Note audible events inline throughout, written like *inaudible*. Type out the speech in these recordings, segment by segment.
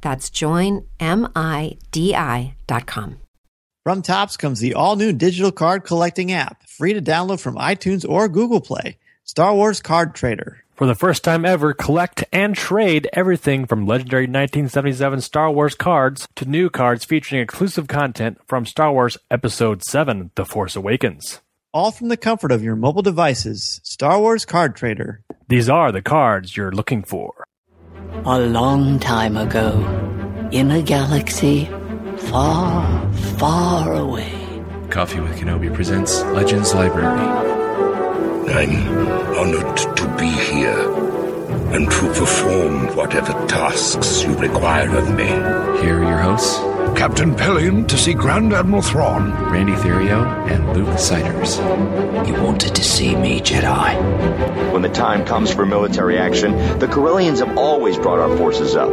That's joinmidi.com. From Topps comes the all new digital card collecting app, free to download from iTunes or Google Play. Star Wars Card Trader. For the first time ever, collect and trade everything from legendary 1977 Star Wars cards to new cards featuring exclusive content from Star Wars Episode 7 The Force Awakens. All from the comfort of your mobile devices. Star Wars Card Trader. These are the cards you're looking for. A long time ago, in a galaxy far, far away. Coffee with Kenobi presents Legends Library. I'm honored to be here and to perform whatever tasks you require of me. Here are your hosts, Captain Pellaeon to see Grand Admiral Thrawn. Randy Therio and Luke Siders. You wanted to see me, Jedi. When the time comes for military action, the Corellians have always brought our forces up.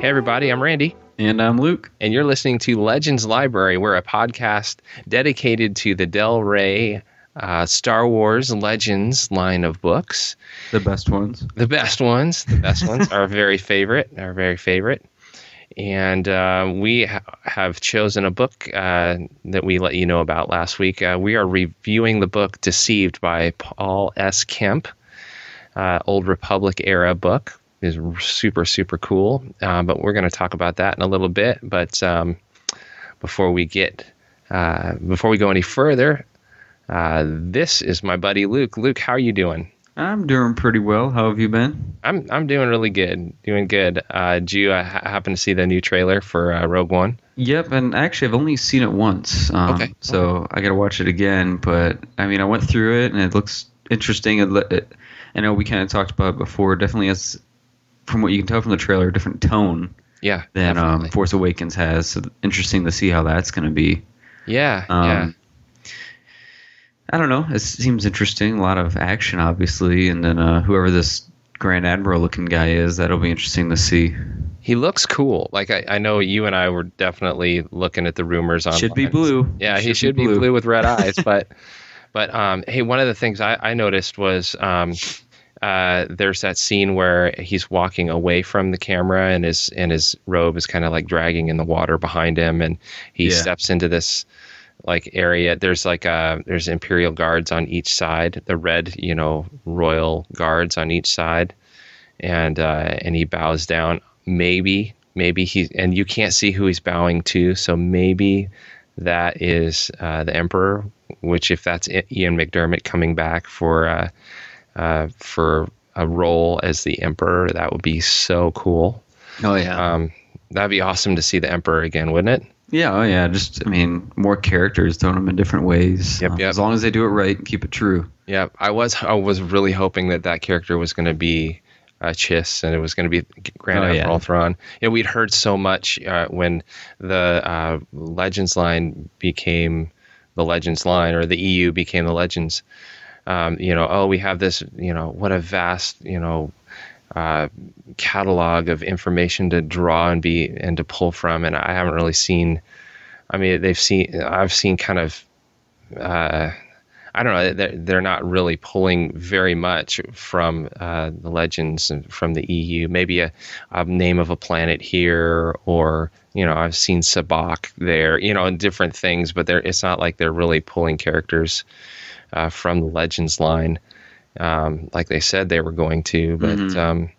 Hey, everybody, I'm Randy. And I'm Luke. And you're listening to Legends Library. We're a podcast dedicated to the Del Rey uh, Star Wars Legends line of books. The best ones. The best ones. The best ones. *laughs* Our very favorite. Our very favorite. And uh, we ha- have chosen a book uh, that we let you know about last week. Uh, we are reviewing the book Deceived by Paul S. Kemp, uh, Old Republic era book is super super cool. Uh, but we're going to talk about that in a little bit. But um, before we get uh, before we go any further, uh, this is my buddy Luke. Luke, how are you doing? I'm doing pretty well. How have you been? I'm I'm doing really good. Doing good. Uh, did you uh, happen to see the new trailer for uh, Rogue One? Yep, and actually I've only seen it once. Um, okay. So okay. I got to watch it again. But I mean, I went through it and it looks interesting. It, it, I know we kind of talked about it before. Definitely has from what you can tell from the trailer, a different tone. Yeah, than um, Force Awakens has. So interesting to see how that's going to be. Yeah, um, yeah. I don't know. It seems interesting. A lot of action, obviously, and then uh, whoever this Grand Admiral looking guy is, that'll be interesting to see. He looks cool. Like I, I know you and I were definitely looking at the rumors on. Should be blue. Yeah, should he should be blue. be blue with red eyes. *laughs* But, but um, hey, one of the things I, I noticed was um, uh, there's that scene where he's walking away from the camera and his and his robe is kind of like dragging in the water behind him, and he Yeah. steps into this like area. There's like uh there's imperial guards on each side, the red you know royal guards on each side, and uh, and he bows down. Maybe maybe he and you can't see who he's bowing to, so maybe that is uh, the emperor. Which if that's Ian McDiarmid coming back for. Uh, uh, for a role as the emperor. That would be so cool. Oh yeah. Um, that'd be awesome to see the emperor again, wouldn't it? Yeah. Oh yeah. Just I mean, more characters throwing them in different ways. Yep, yep. As long as they do it right and keep it true. Yeah, I was I was really hoping that that character was going to be uh, Chiss and it was going to be Grand Oh, yeah. Admiral Thrawn. You know, we'd heard so much uh, when the uh, Legends line became the Legends line, or the EU became the Legends. Um, you know, oh, we have this. You know, what a vast you know uh, catalog of information to draw and be and to pull from, and I haven't really seen. I mean, they've seen. I've seen kind of. Uh, I don't know. They're, they're not really pulling very much from uh, the legends and from the EU. Maybe a, a name of a planet here, or you know, I've seen Sabak there. You know, and different things. But they're, it's not like they're really pulling characters uh, from the legends line, um, like they said they were going to. But um,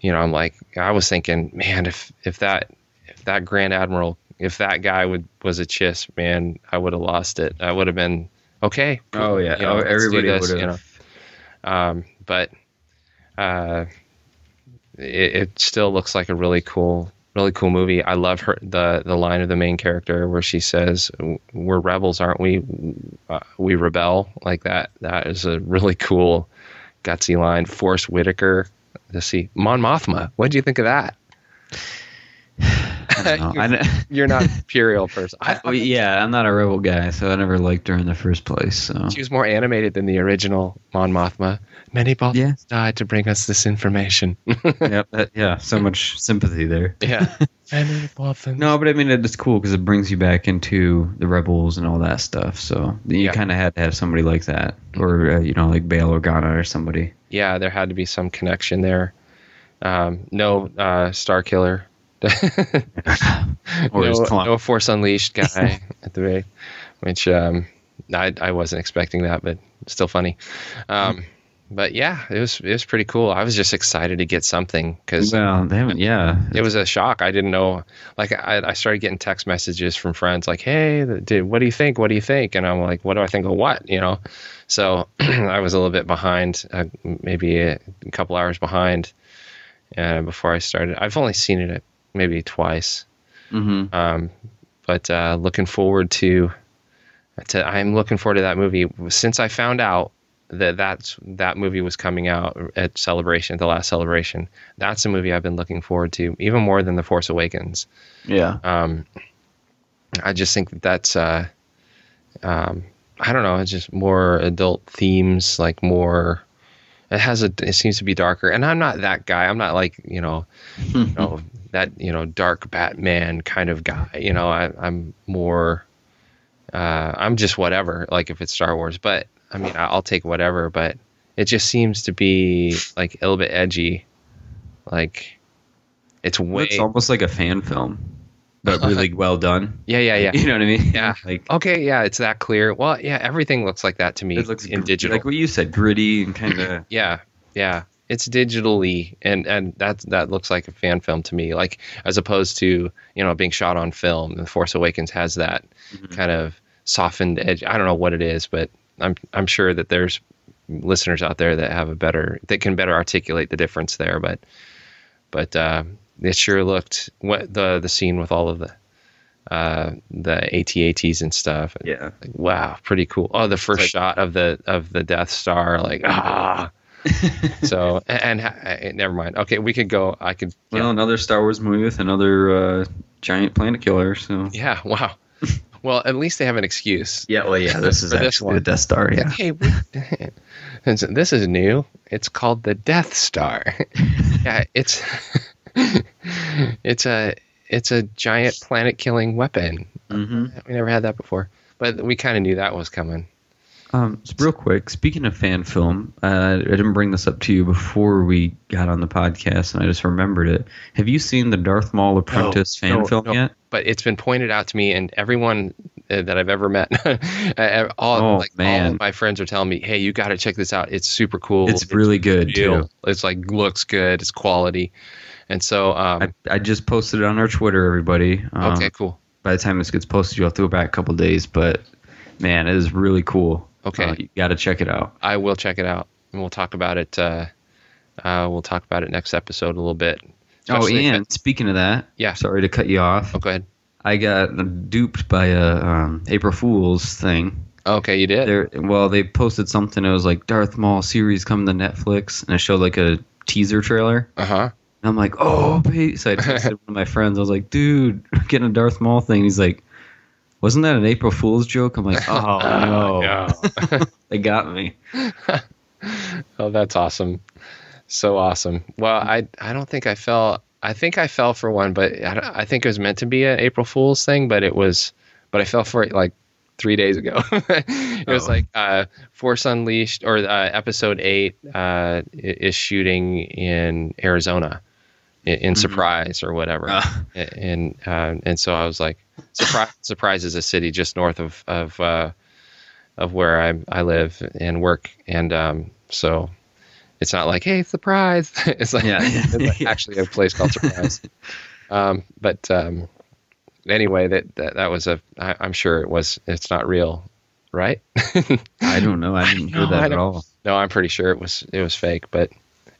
you know, I'm like, I was thinking, man, if if that if that Grand Admiral if that guy would was a chiss, man, I would have lost it. I would have been okay. Oh yeah, you know, oh, everybody would you have. know. Um, but uh, it, it still looks like a really cool, really cool movie. I love her the the line of the main character where she says, "We're rebels, aren't we? Uh, we rebel." Like that. That is a really cool, gutsy line. Forest Whitaker. To see Mon Mothma. What do you think of that? I don't know. *laughs* I kn- You're not *laughs* Imperial person. I, well, yeah, I'm not a rebel guy, so I never liked her in the first place. So She was more animated than the original Mon Mothma. Many Bothans Yeah. died to bring us this information. *laughs* yeah, that, yeah, so much sympathy there. yeah. Many Bothans. No, but I mean it's cool because it brings you back into the rebels and all that stuff. So you Yeah. kind of had to have somebody like that, or uh, you know, like Bail Organa or somebody. Yeah, there had to be some connection there. Um, no uh, Starkiller. *laughs* Or no, no Force Unleashed guy *laughs* at the very, which um, I, I wasn't expecting that, but still funny. Um, but yeah, it was it was pretty cool. I was just excited to get something because Well, they haven't. Yeah, it was a shock. I didn't know. Like I, I started getting text messages from friends like, "Hey, dude, what do you think? What do you think?" And I'm like, "What do I think of what?" You know. So *clears throat* I was a little bit behind, uh, maybe a couple hours behind uh, before I started. I've only seen it maybe twice, hmm um, but uh, looking forward to. To, I'm looking forward to that movie since I found out that that's that movie was coming out at celebration at the last celebration. That's a movie i've been looking forward to even more than the force awakens. Yeah. um, i just think that that's uh, um, i don't know it's just more adult themes like more it has a it seems to be darker. And i'm not that guy. I'm not like you know *laughs* you know that you know dark batman kind of guy. You know I, i'm more uh, i'm just whatever like if it's star wars. But i mean i'll take whatever but it just seems to be like a little bit edgy like it's way It's almost like a fan film, but really *laughs* well done. yeah yeah yeah *laughs* You know what I mean? Yeah. *laughs* like okay yeah it's that clear well yeah everything looks like that to me it looks in gr- digital like what you said, gritty and kind of. *clears throat* yeah yeah it's digitally and and that that looks like a fan film to me like as opposed to you know being shot on film the force awakens has that mm-hmm. kind of softened edge i don't know what it is but i'm i'm sure that there's listeners out there that have a better that can better articulate the difference there but but uh it sure looked what the the scene with all of the uh the AT-ATs and stuff Yeah. like, wow, pretty cool. Oh, the first like- shot of the of the Death Star, like ah. *laughs* so and, and uh, never mind. Okay, we could go. I could. Yeah, Well, another Star Wars movie with another uh, giant planet killer. So. yeah wow. Well, at least they have an excuse. Yeah. Well, yeah. This is this actually one. the Death Star. Yeah. Hey, we, *laughs* this is new. It's called the Death Star. *laughs* yeah, it's *laughs* it's a it's a giant planet killing weapon. Mm-hmm. We never had that before, but we kind of knew that was coming. Um, so real quick, speaking of fan film, uh, I didn't bring this up to you before we got on the podcast, and I just remembered it. Have you seen the Darth Maul Apprentice fan No, film no, yet? But it's been pointed out to me, and everyone uh, that I've ever met, *laughs* uh, all Oh, like all my friends are telling me, "Hey, you got to check this out. It's super cool. It's really good real. too. It's like looks good. It's quality." And so, um, I, I just posted it on our Twitter, everybody. Um, okay, cool. By the time this gets posted, you'll have to go back a couple days, but man, it is really cool. Okay. Uh, you got to check it out. I will check it out, and we'll talk about it. Uh, uh, we'll talk about it next episode a little bit. Oh, Especially if and speaking of that, Yeah. sorry to cut you off. oh, go ahead. I got duped by a um, April Fool's thing. Okay, you did. There, well, they posted something. It was like Darth Maul series coming to Netflix, and it showed like a teaser trailer. Uh huh. And I'm like, oh, babe. so I texted *laughs* one of my friends. I was like, dude, *laughs* getting a Darth Maul thing. He's like, wasn't that an April Fool's joke? I'm like, oh *laughs* no, *laughs* they got me. *laughs* Oh, that's awesome. So awesome. Well, I I don't think I fell. I think I fell for one, but I, I think it was meant to be an April Fool's thing, but it was, but I fell for it like three days ago. it was Oh. like uh, Force Unleashed or uh, Episode Eight uh, is shooting in Arizona, in, in Surprise or whatever, Ah. and uh, and so I was like, Surprise, Surprise is a city just north of of uh, of where I I live and work, and um, so it's not like hey surprise. *laughs* it's like, Yeah. it's like *laughs* actually a place called Surprise. um, but um, anyway, that, that that was a. I, I'm sure it was. It's not real, right? *laughs* I don't know. I didn't hear that at all. No, I'm pretty sure it was it was fake, but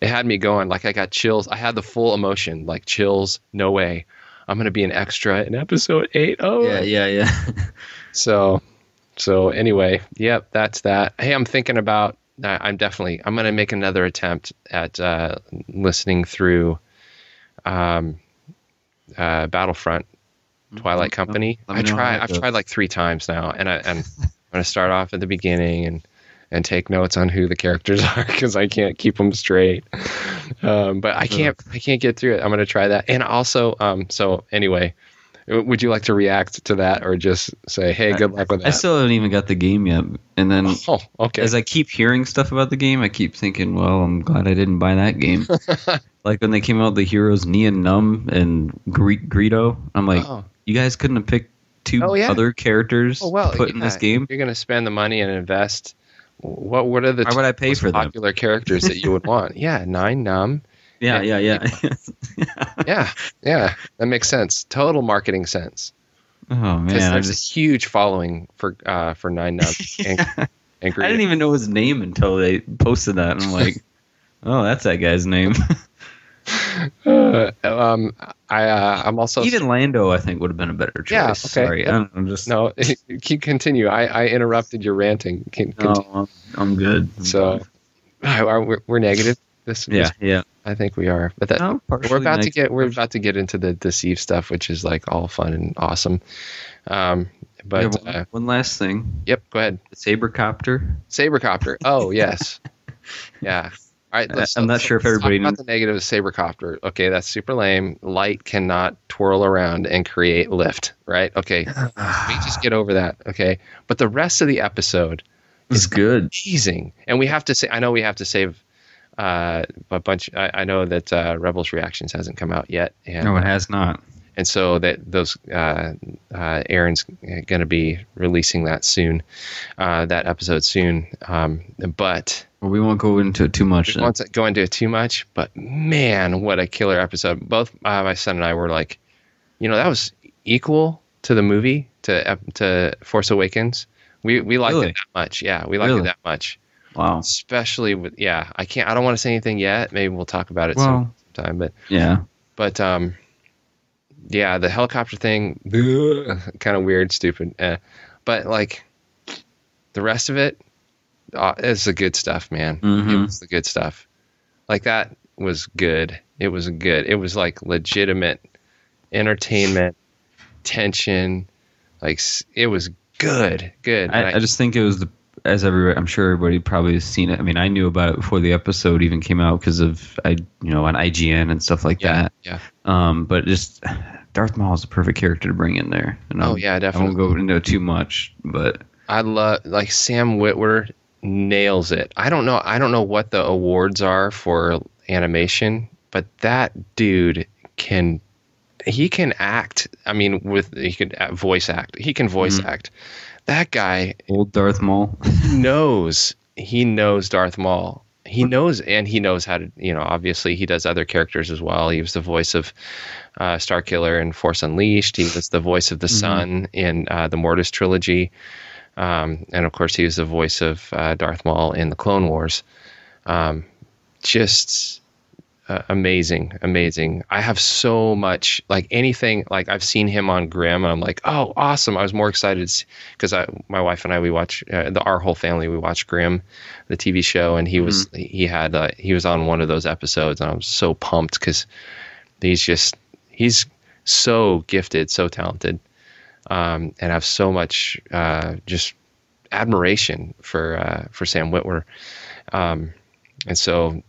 it had me going. Like I got chills. I had the full emotion, like chills. No way, I'm gonna be an extra in episode eight. Oh, Yeah, yeah, yeah. *laughs* So, so anyway, yep, that's that. Hey, I'm thinking about. I'm definitely. I'm gonna make another attempt at uh, listening through, um, uh, Battlefront, Twilight Company. I try. I've goes. tried like three times now, and I and *laughs* I'm gonna start off at the beginning and and take notes on who the characters *laughs* are because I can't keep them straight. Um, but I can't. I can't get through it. I'm gonna try that. And also, um, so anyway. Would you like to react to that, or just say, "Hey, good luck with that"? I still haven't even got the game yet. And then *laughs* Oh, okay. as I keep hearing stuff about the game, I keep thinking, well, I'm glad I didn't buy that game. *laughs* like when they came out, the heroes Nien Nunb and Gre- Greedo, I'm like, Oh. you guys couldn't have picked two Oh, yeah. other characters Oh, well, to put in this game. You're going to spend the money and invest. What What are the Why would I pay for them? popular characters that you would *laughs* want? Yeah, Nien Nunb. Yeah, yeah, *laughs* yeah. Yeah, yeah, that makes sense. Total marketing sense. oh man, there's just a huge following for uh, for Nien Nunb. *laughs* and, and I didn't even know his name until they posted that, I'm like, oh, that's that guy's name. Uh, um, I uh, I'm also Even Lando, I think, would have been a better choice. Yeah, okay. Sorry, I don't, I'm just no. *laughs* Keep continue. I, I interrupted your ranting. Can, No, continue. I'm, I'm good. I'm So, *laughs* are we, we're negative. This, yeah, yeah. I think we are. But that No, we're about to get we're about to get into the deceive stuff, which is like all fun and awesome. Um, but have one, uh, one last thing: yep, go ahead. the Sabercopter. Sabercopter. Oh yes, *laughs* yeah. Right, Uh, I'm not sure if everybody talk about the negative of Sabercopter. Okay, that's super lame. Light cannot twirl around and create lift. Right? Okay, *sighs* we just get over that. Okay, but the rest of the episode is good. amazing. And we have to say, I know we have to save uh, a bunch. I, I know that uh, Rebels Reactions hasn't come out yet, and No, it has not. And so that those uh, uh, Aaron's going to be releasing that soon, uh, that episode soon. Um, but Well, we won't go into it too much. we then. won't go into it too much. But man, what a killer episode! Both uh, my son and I were like, you know, that was equal to the movie to to Force Awakens. We we liked Really? it that much. Yeah, we liked Really? it that much Wow. especially with yeah i can't i don't want to say anything yet maybe we'll talk about it Well- sometime but Yeah. but um yeah the helicopter thing *laughs* kind of weird stupid eh. but like the rest of it uh, it's the good stuff man it Mhm. was the good stuff like that was good it was good it was like legitimate entertainment tension like it was good good And I, I just think it was the as every I'm sure everybody probably has seen it. I mean, I knew about it before the episode even came out because of I you know on IGN and stuff like yeah that. yeah Um, but just Darth Maul is a perfect character to bring in there. And Oh, I'll- yeah, I definitely. won't go into too much, but I love like Sam Witwer nails it. I don't know. I don't know what the awards are for animation, but that dude can. He can act. I mean, with he could voice act. He can voice mm-hmm. act. That guy old Darth Maul. *laughs* knows. He knows Darth Maul. He knows, and he knows how to. You know, obviously, he does other characters as well. He was the voice of uh, Starkiller in Force Unleashed. He *sighs* was the voice of the Son in uh, the Mortis trilogy, um, and of course, he was the voice of uh, Darth Maul in the Clone Wars. Um, just uh, amazing, amazing. I have so much like anything. Like I've seen him on Grimm, and I'm like, oh, awesome! I was more excited because I, my wife and I, we watch uh, the our whole family, we watch Grimm, the TV show, and he was he had uh, he was on one of those episodes, and I was so pumped because he's just he's so gifted, so talented, um, and I have so much uh, just admiration for uh, for Sam Witwer, um, and so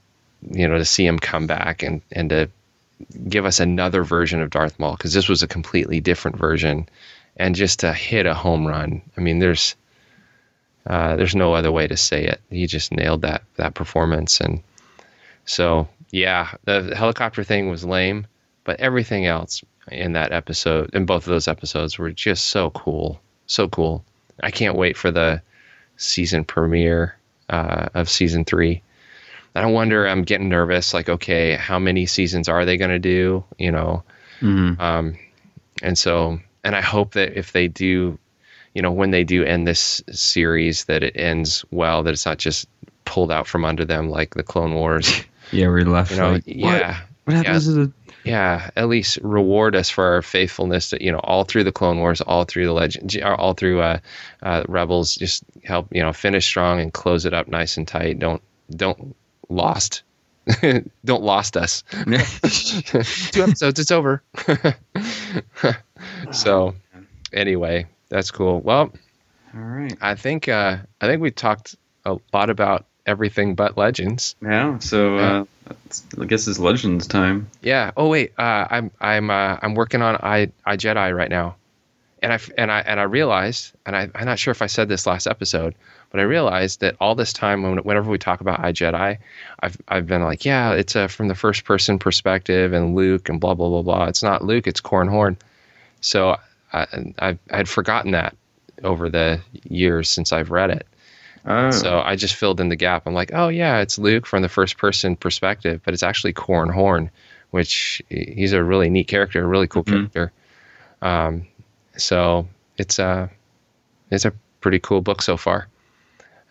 you know to see him come back and and to give us another version of Darth Maul because this was a completely different version, and just to hit a home run. I mean, there's uh, there's no other way to say it. He just nailed that that performance, and so yeah, the helicopter thing was lame, but everything else in that episode, in both of those episodes, were just so cool, so cool. I can't wait for the season premiere uh, of season three. I wonder. I'm getting nervous. Like, okay, how many seasons are they going to do? You know, Mhm. um, and so and I hope that if they do, you know, when they do end this series, that it ends well. That it's not just pulled out from under them like the Clone Wars. *laughs* Yeah, we're left. You know, like, yeah, What happens to the yeah. At least reward us for our faithfulness. To, you know, all through the Clone Wars, all through the Legend, all through uh, uh, Rebels. Just help you know finish strong and close it up nice and tight. Don't don't lost. *laughs* don't lost us. *laughs* Two episodes, it's over. *laughs* so, anyway, that's cool. Well, All right. I think uh, I think we talked a lot about everything but Legends. Yeah. So uh, I guess it's Legends time. Yeah. Oh wait, uh, I'm I'm uh, I'm working on I I Jedi right now, and I and I and I realized, and I, I'm not sure if I said this last episode, but I realized that all this time, when, whenever we talk about I Jedi, I've I've been like, yeah, it's a from the first person perspective, and Luke, and blah blah blah blah. It's not Luke, it's Corran Horn. So I I I'd forgotten that over the years since I've read it. Oh. So I just filled in the gap. I'm like, oh yeah, it's Luke from the first person perspective, but it's actually Corran Horn, which he's a really neat character, a really cool Mhm. character. Um, so it's a it's a pretty cool book so far,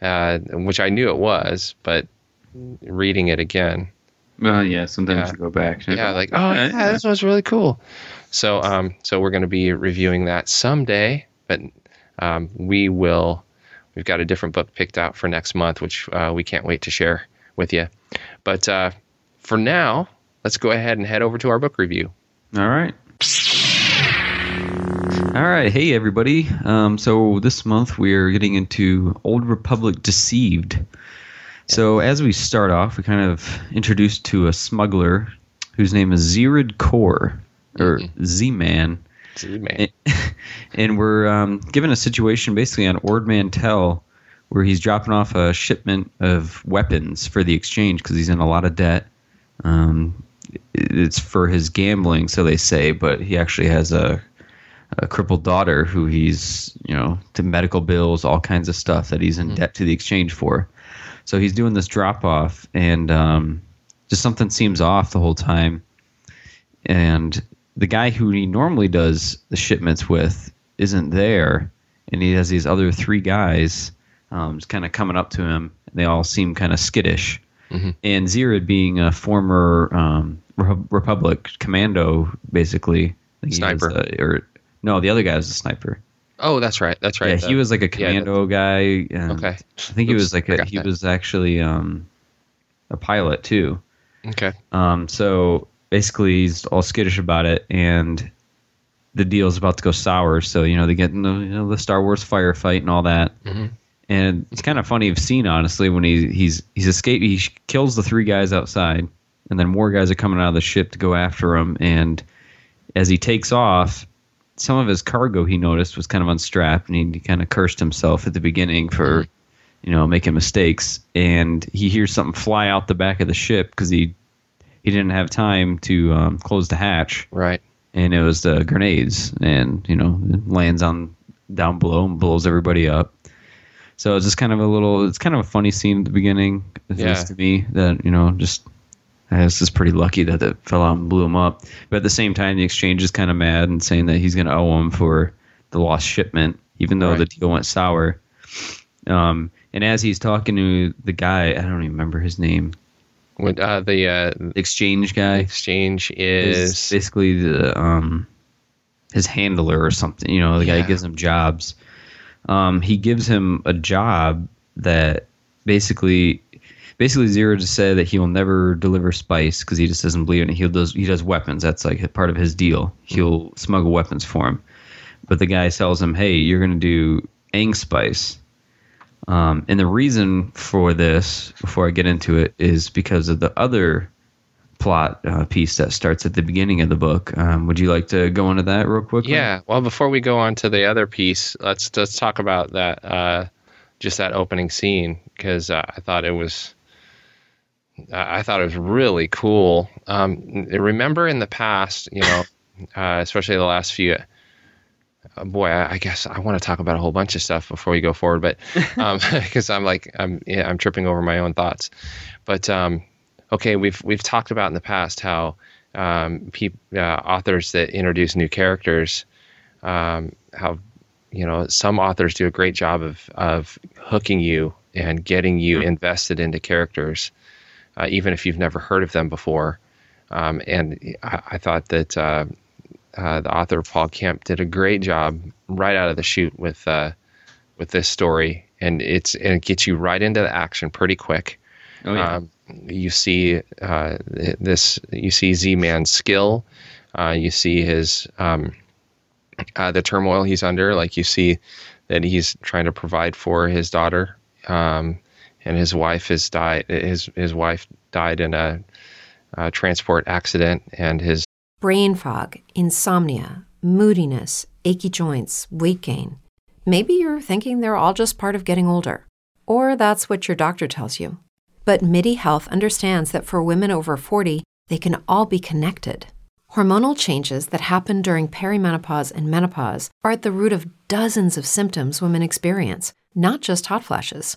uh, which I knew it was, but reading it again, Well, yeah. Sometimes Yeah. you go back. yeah, like oh yeah, this was really cool. So um, so we're going to be reviewing that someday, but um, we will. We've got a different book picked out for next month, which uh, we can't wait to share with you. But uh, for now, let's go ahead and head over to our book review. All right. All right. Hey, everybody. Um, so this month we are getting into Old Republic Deceived. So as we start off, we kind of introduced to a smuggler whose name is Zeerid Korr, or Z-Man. Z-Man. *laughs* and we're um, given a situation basically on Ord Mantell where he's dropping off a shipment of weapons for the exchange because he's in a lot of debt. Um, it's for his gambling, so they say, but he actually has a, a crippled daughter who he's, you know, to medical bills, all kinds of stuff that he's in debt to the exchange for. So he's doing this drop off, and um, just something seems off the whole time. And the guy who he normally does the shipments with isn't there, and he has these other three guys um, just kind of coming up to him. And they all seem kind of skittish. And Zeerid, being a former um, Re- Republic commando, basically, I think was, Sniper. uh, or no, the other guy was a sniper. Oh, that's right. That's right. Yeah, The- he was like a yeah, commando guy. And Okay. I think he was like a, he that. was actually um, a pilot too. Okay. Um, so basically, he's all skittish about it, and the deal's about to go sour. So you know they get in the you know the Star Wars firefight and all that. Mhm. And it's kind of funny of scene, honestly, when he he's he's escaped. He kills the three guys outside, and then more guys are coming out of the ship to go after him. And as he takes off, some of his cargo he noticed was kind of unstrapped, and he, kind of cursed himself at the beginning for you know making mistakes. And he hears something fly out the back of the ship because he he didn't have time to um, close the hatch, Right. and it was the grenades, and you know lands on down below and blows everybody up. So it's just kind of a little, it's kind of a funny scene at the beginning, at Yeah. least to me, that you know just. I was just pretty lucky that it fell out and blew him up. But at the same time, the exchange is kind of mad and saying that he's going to owe him for the lost shipment, even though Right. the deal went sour. Um, and as he's talking to the guy, I don't even remember his name, When, uh, the uh, exchange guy exchange is is basically the um his handler or something. You know, the guy Yeah. who gives him jobs. Um, he gives him a job that basically, basically Zero just said that he will never deliver spice because he just doesn't believe in it. He does he does weapons. That's like part of his deal. He'll smuggle weapons for him. But the guy tells him, "Hey, you're going to do Ang spice." Um, and the reason for this, before I get into it, is because of the other plot uh, piece that starts at the beginning of the book. Um, would you like to go into that real quick? Yeah. Well, before we go on to the other piece, let's let's talk about that. Uh, just that opening scene because uh, I thought it was. I I thought it was really cool. Um, remember in the past, you know, *laughs* uh, especially the last few. Uh, boy, I, I guess I want to talk about a whole bunch of stuff before we go forward, but *laughs* *laughs* because I'm like I'm yeah, I'm tripping over my own thoughts. But um, okay, we've we've talked about in the past how um, peop, uh, authors that introduce new characters um, how you know some authors do a great job of of hooking you and getting you invested into characters, uh, even if you've never heard of them before. Um, and I, I, thought that uh, uh, the author Paul Kemp did a great job right out of the chute with uh, with this story, and it's and it gets you right into the action pretty quick. Oh, yeah. Um, you see uh, this, you see Z Man's skill, uh, you see his um, uh, the turmoil he's under. Like you see that he's trying to provide for his daughter, um, and his wife has died. His his wife died in a, a transport accident, and his brain fog, insomnia, moodiness, achy joints, weight gain. Maybe you're thinking they're all just part of getting older, or that's what your doctor tells you. But MIDI Health understands that for women over 40, they can all be connected. Hormonal changes that happen during perimenopause and menopause are at the root of dozens of symptoms women experience, not just hot flashes.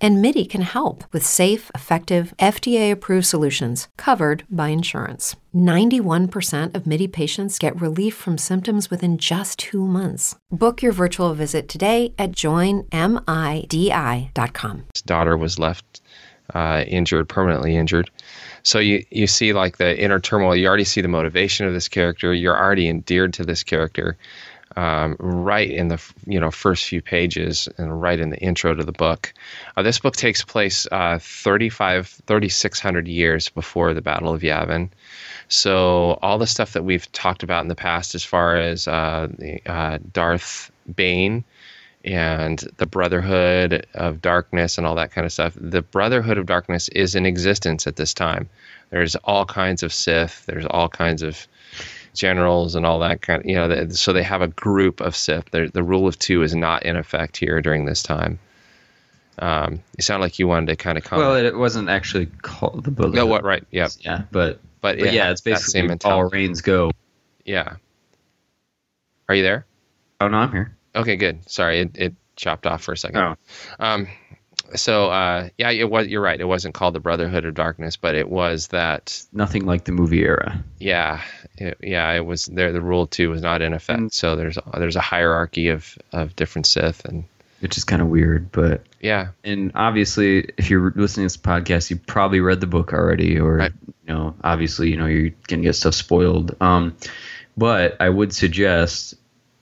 and MIDI can help with safe, effective, FDA approved solutions covered by insurance. 91% of MIDI patients get relief from symptoms within just two months. Book your virtual visit today at joinmidi.com. His daughter was left uh, injured, permanently injured. So you, you see like the inner turmoil. You already see the motivation of this character. You're already endeared to this character um, right in the you know first few pages and right in the intro to the book. Uh, this book takes place uh, 35, 3600 years before the Battle of Yavin. So all the stuff that we've talked about in the past, as far as uh, the, uh, Darth Bane and the Brotherhood of Darkness and all that kind of stuff, the Brotherhood of Darkness is in existence at this time. There's all kinds of Sith. There's all kinds of generals and all that kind of you know. so they have a group of Sith. The, the rule of two is not in effect here during this time. Um, you sound like you wanted to kind of comment. Well, it wasn't actually called the book. No, what? Right? Yeah. Yeah, but but, but yeah, it's basically all reigns go. Yeah. Are you there? Oh no, I'm here. Okay, good. Sorry, it, it chopped off for a second. Oh. Um, so uh, yeah, it was. You're right. It wasn't called the Brotherhood of Darkness, but it was that. Nothing like the movie era. Yeah, it, yeah. It was there. The rule two was not in effect. And, so there's there's a hierarchy of of different Sith and. Which is kind of weird, but yeah. And obviously, if you're listening to this podcast, you probably read the book already, or right. you know, obviously, you know, you're gonna get stuff spoiled. Um, but I would suggest,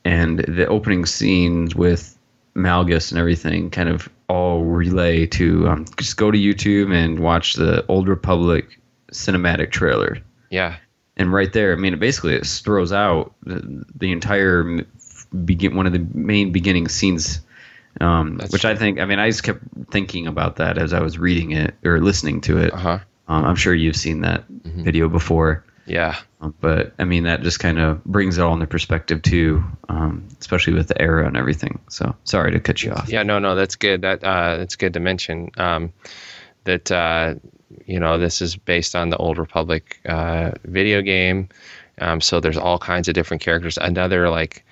and the opening scenes with Malgus and everything kind of all relay to um, just go to YouTube and watch the Old Republic cinematic trailer. Yeah. And right there, I mean, it basically it throws out the, the entire begin one of the main beginning scenes, um, which true. I think. I mean, I just kept thinking about that as I was reading it or listening to it. Uh-huh. Um, I'm sure you've seen that mm-hmm. video before. Yeah. Um, but I mean, that just kind of brings it all into perspective too, um, especially with the era and everything. So sorry to cut you off. Yeah, no, no, that's good. That uh, that's good to mention. Um, that uh, you know, this is based on the Old Republic uh, video game. Um, so there's all kinds of different characters. Another like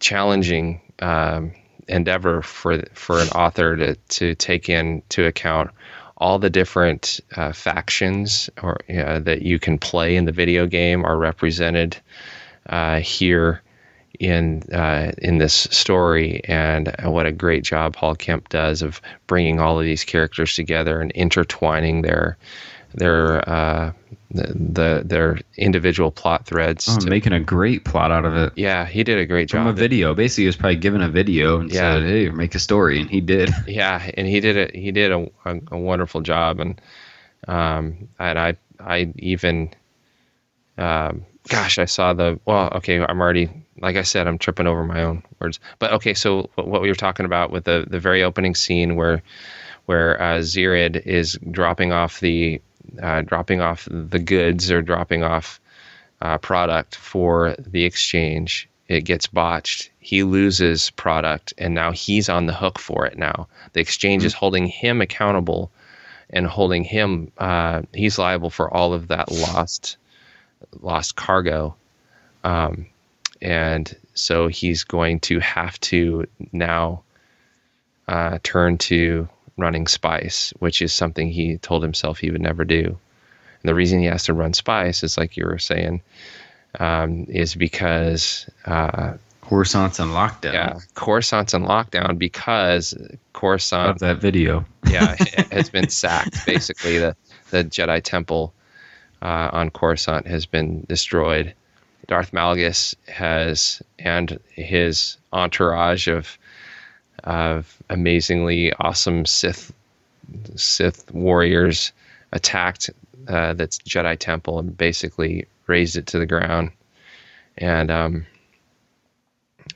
challenging um, endeavor for for an author to to take into account all the different uh, factions or that you can play in the video game are represented uh, here in uh, in this story, and what a great job Paul Kemp does of bringing all of these characters together and intertwining their their uh, the, the, their individual plot threads. Oh, to, making a great plot out of it. Yeah, he did a great job. From a video, basically, he was probably given a video and yeah. said, "Hey, make a story," and he did. *laughs* Yeah, and he did it. He did a, a, a wonderful job, and Um, and I I even um, gosh, I saw the well. Okay, I'm already like I said, I'm tripping over my own words. But okay, so what, we were talking about with the the very opening scene where where uh, Zeerid is dropping off the uh, dropping off the goods or dropping off uh, product for the exchange. It gets botched. He loses product, and now he's on the hook for it. Now the exchange mm-hmm. is holding him accountable and holding him. Uh, he's liable for all of that lost lost cargo. Um, and so he's going to have to now uh, turn to running Spice, which is something he told himself he would never do. And the reason he has to run Spice is like you were saying, um, is because uh, Coruscant's on lockdown. Yeah, Coruscant's on lockdown because Coruscant of that video. yeah, *laughs* has been sacked. Basically, the the Jedi Temple uh, on Coruscant has been destroyed. Darth Malgus has and his entourage of of amazingly awesome Sith Sith warriors attacked uh, Jedi Temple and basically razed it to the ground. And um,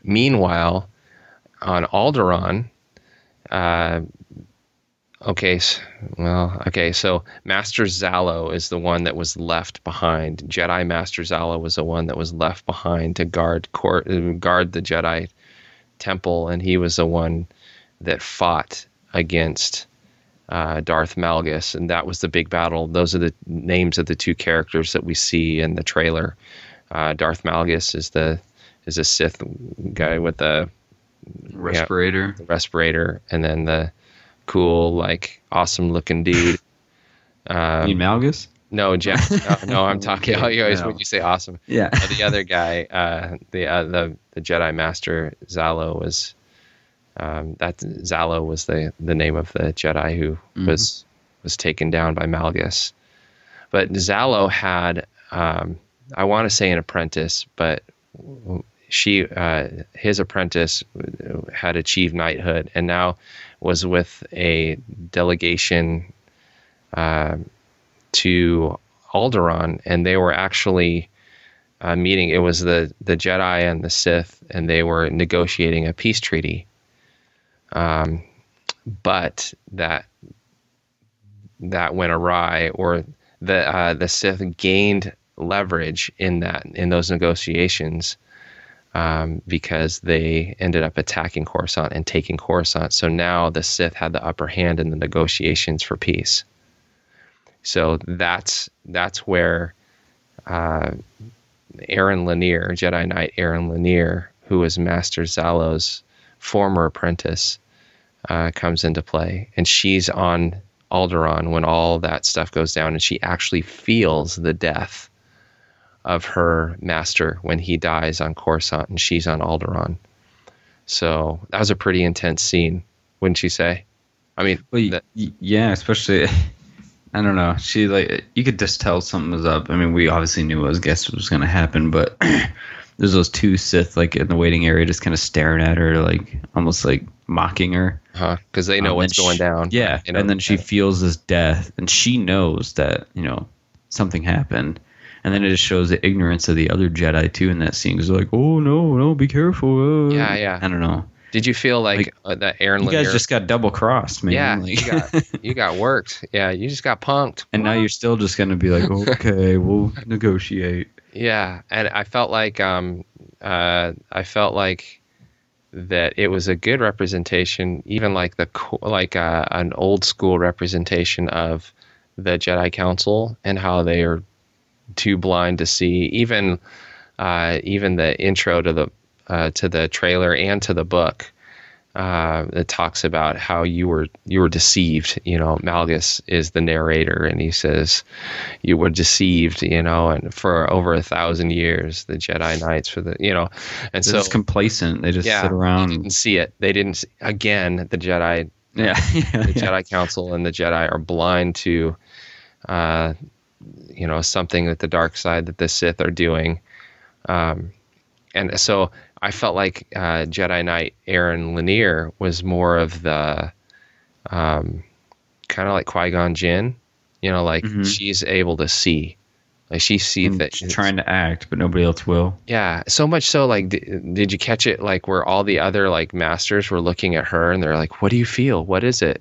meanwhile, on Alderaan, uh, okay, well, okay, so Master Zallow is the one that was left behind. Jedi Master Zallow was the one that was left behind to guard court, guard the Jedi temple, and he was the one that fought against uh, Darth Malgus, and that was the big battle. Those are the names of the two characters that we see in the trailer. Uh, Darth Malgus is the is a Sith guy with the respirator, the respirator, and then the cool, like awesome looking dude. *laughs* Um, you Malgus? No, Jack. No, no I'm *laughs* talking. okay, you always no. when you say awesome. Yeah. Uh, the other guy, uh, the uh, the the Jedi Master Zallow was um, that Zallow was the the name of the Jedi who mm-hmm. was was taken down by Malgus. But Zallow had, um, I want to say an apprentice, but she uh, his apprentice had achieved knighthood and now was with a delegation uh, to Alderaan, and they were actually uh, meeting. It was the the Jedi and the Sith, and they were negotiating a peace treaty. Um, but that that went awry, or the uh, the Sith gained leverage in that in those negotiations um, because they ended up attacking Coruscant and taking Coruscant. So now the Sith had the upper hand in the negotiations for peace. So that's that's where uh, Aryn Leneer, Jedi Knight Aryn Leneer, who was Master Zallow's former apprentice, uh, comes into play, and she's on Alderaan when all that stuff goes down, and she actually feels the death of her master when he dies on Coruscant and she's on Alderaan. So that was a pretty intense scene, wouldn't you say? I mean, well, that, yeah, especially. *laughs* I don't know. She like you could just tell something was up. I mean, we obviously knew what was guess what was going to happen, but *clears throat* there's those two Sith like in the waiting area, just kind of staring at her, like almost like mocking her. Huh? Because they know um, what's going down. Yeah, you know, and then she feels this death, and she knows that you know something happened, and then it just shows the ignorance of the other Jedi too in that scene. Because they're like, "Oh no, no, be careful." Uh. Yeah, yeah. I don't know. Did you feel like, like uh, that Aryn? You guys just got double crossed, man. Yeah, like, you got *laughs* you got worked. Yeah, you just got punked. And now you're still just gonna be like, *laughs* okay, we'll negotiate. Yeah, and I felt like um, uh, I felt like that it was a good representation, even like the like uh, an old school representation of the Jedi Council and how they are too blind to see. Even uh, even the intro to the uh, to the trailer and to the book uh, that talks about how you were you were deceived. You know, Malgus is the narrator, and he says you were deceived. You know, and for over a thousand years, the Jedi Knights for the you know, and They're so just complacent. They just yeah, sit around. and see it. They didn't again. The Jedi, yeah, *laughs* the Jedi Council and the Jedi are blind to. Uh, you know something that the dark side that the Sith are doing, um, and so I felt like uh, Jedi Knight Aryn Leneer was more of the um, kind of like Qui Gon Jinn, You know, like Mhm. she's able to see, like she sees that she's trying to act, but nobody else will. Yeah, so much so like d- did you catch it like where all the other like masters were looking at her and they're like what do you feel? What is it?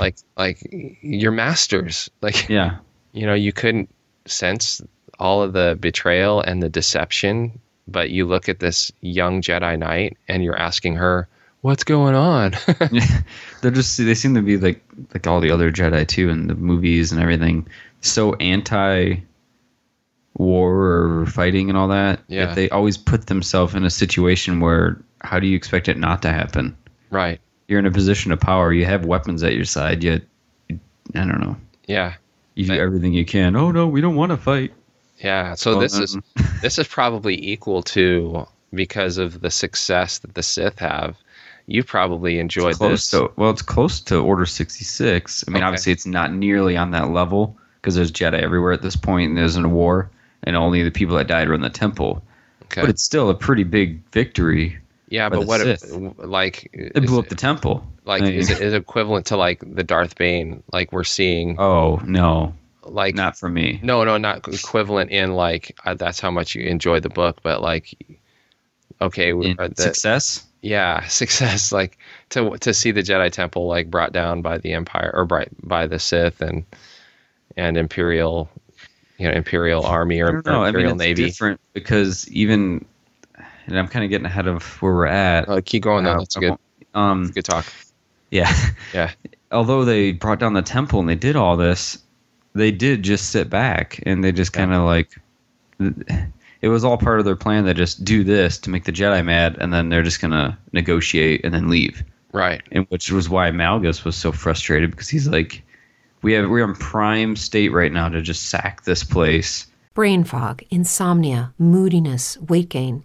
Like like your masters. *laughs* Like Yeah. You know, you couldn't sense all of the betrayal and the deception, but you look at this young Jedi Knight and you're asking her, "What's going on?" *laughs* *laughs* They're just they seem to be like like all the other Jedi too in the movies and everything. So anti war or fighting and all that. Yeah. They always put themselves in a situation where how do you expect it not to happen? right. You're in a position of power. You have weapons at your side. Yet I don't know. Yeah. You do everything you can. Oh no, we don't want to fight. Yeah. So Well, this is this is probably equal to because of the success that the Sith have. You probably enjoyed close this. to well, it's close to Order sixty six. I mean, Okay. obviously, it's not nearly on that level because there's Jedi everywhere at this point, and there's a war, and only the people that died were in the temple. okay. But it's still a pretty big victory. yeah, but what if, Sith. like it blew up the temple. Like I mean- is it is equivalent to like the Darth Bane like we're seeing? Oh no, like not for me. no no not equivalent in like uh, that's how much you enjoy the book but like okay uh, the, success. yeah *laughs* success like to to see the Jedi Temple like brought down by the Empire or by by the Sith and and Imperial you know Imperial Army I or, or I Imperial mean, it's Navy. different because even, and I'm kind of getting ahead of where we're at. uh, keep going though. Uh, that's good. Um, good talk yeah. yeah *laughs* although they brought down the temple and they did all this, they did just sit back and they just kind of like it was all part of their plan. They just do this to make the Jedi mad, and then they're just gonna negotiate and then leave. right And which was why Malgus was so frustrated because he's like, "We have we're in prime state right now to just sack this place." Brain fog, insomnia, moodiness, weight gain.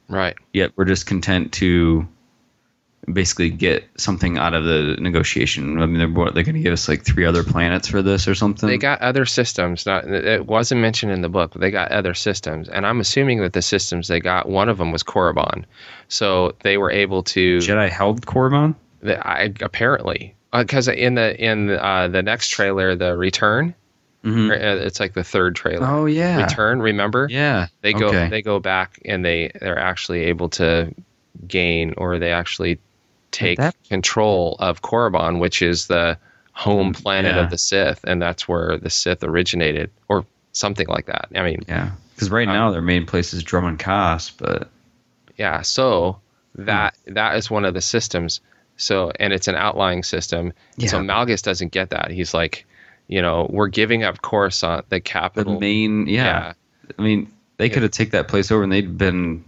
Right Yet we're just content to basically get something out of the negotiation. I mean, they're what, they're going to give us like three other planets for this or something. They got other systems. Not it wasn't mentioned in the book. But they got other systems, and I'm assuming that the systems they got, one of them was Korriban, so they were able to. Jedi held Korriban. the- I, apparently, because in the in the, uh, the next trailer, the Return, Mhm. uh, it's like the third trailer. Oh yeah, Return, remember? yeah. They go Okay. they go back and they they're actually able to gain or they actually take that- control of Korriban, which is the home planet Yeah. of the Sith, and that's where the Sith originated, or something like that. I mean, Yeah, because right Um, now their main place is Dromund Kaas, but yeah. So that that is one of the systems. So and it's an outlying system. So Malgus doesn't get that. He's like, you know, we're giving up Coruscant, the the capital. main yeah. yeah. I mean, they could have taken that place over, and they'd been.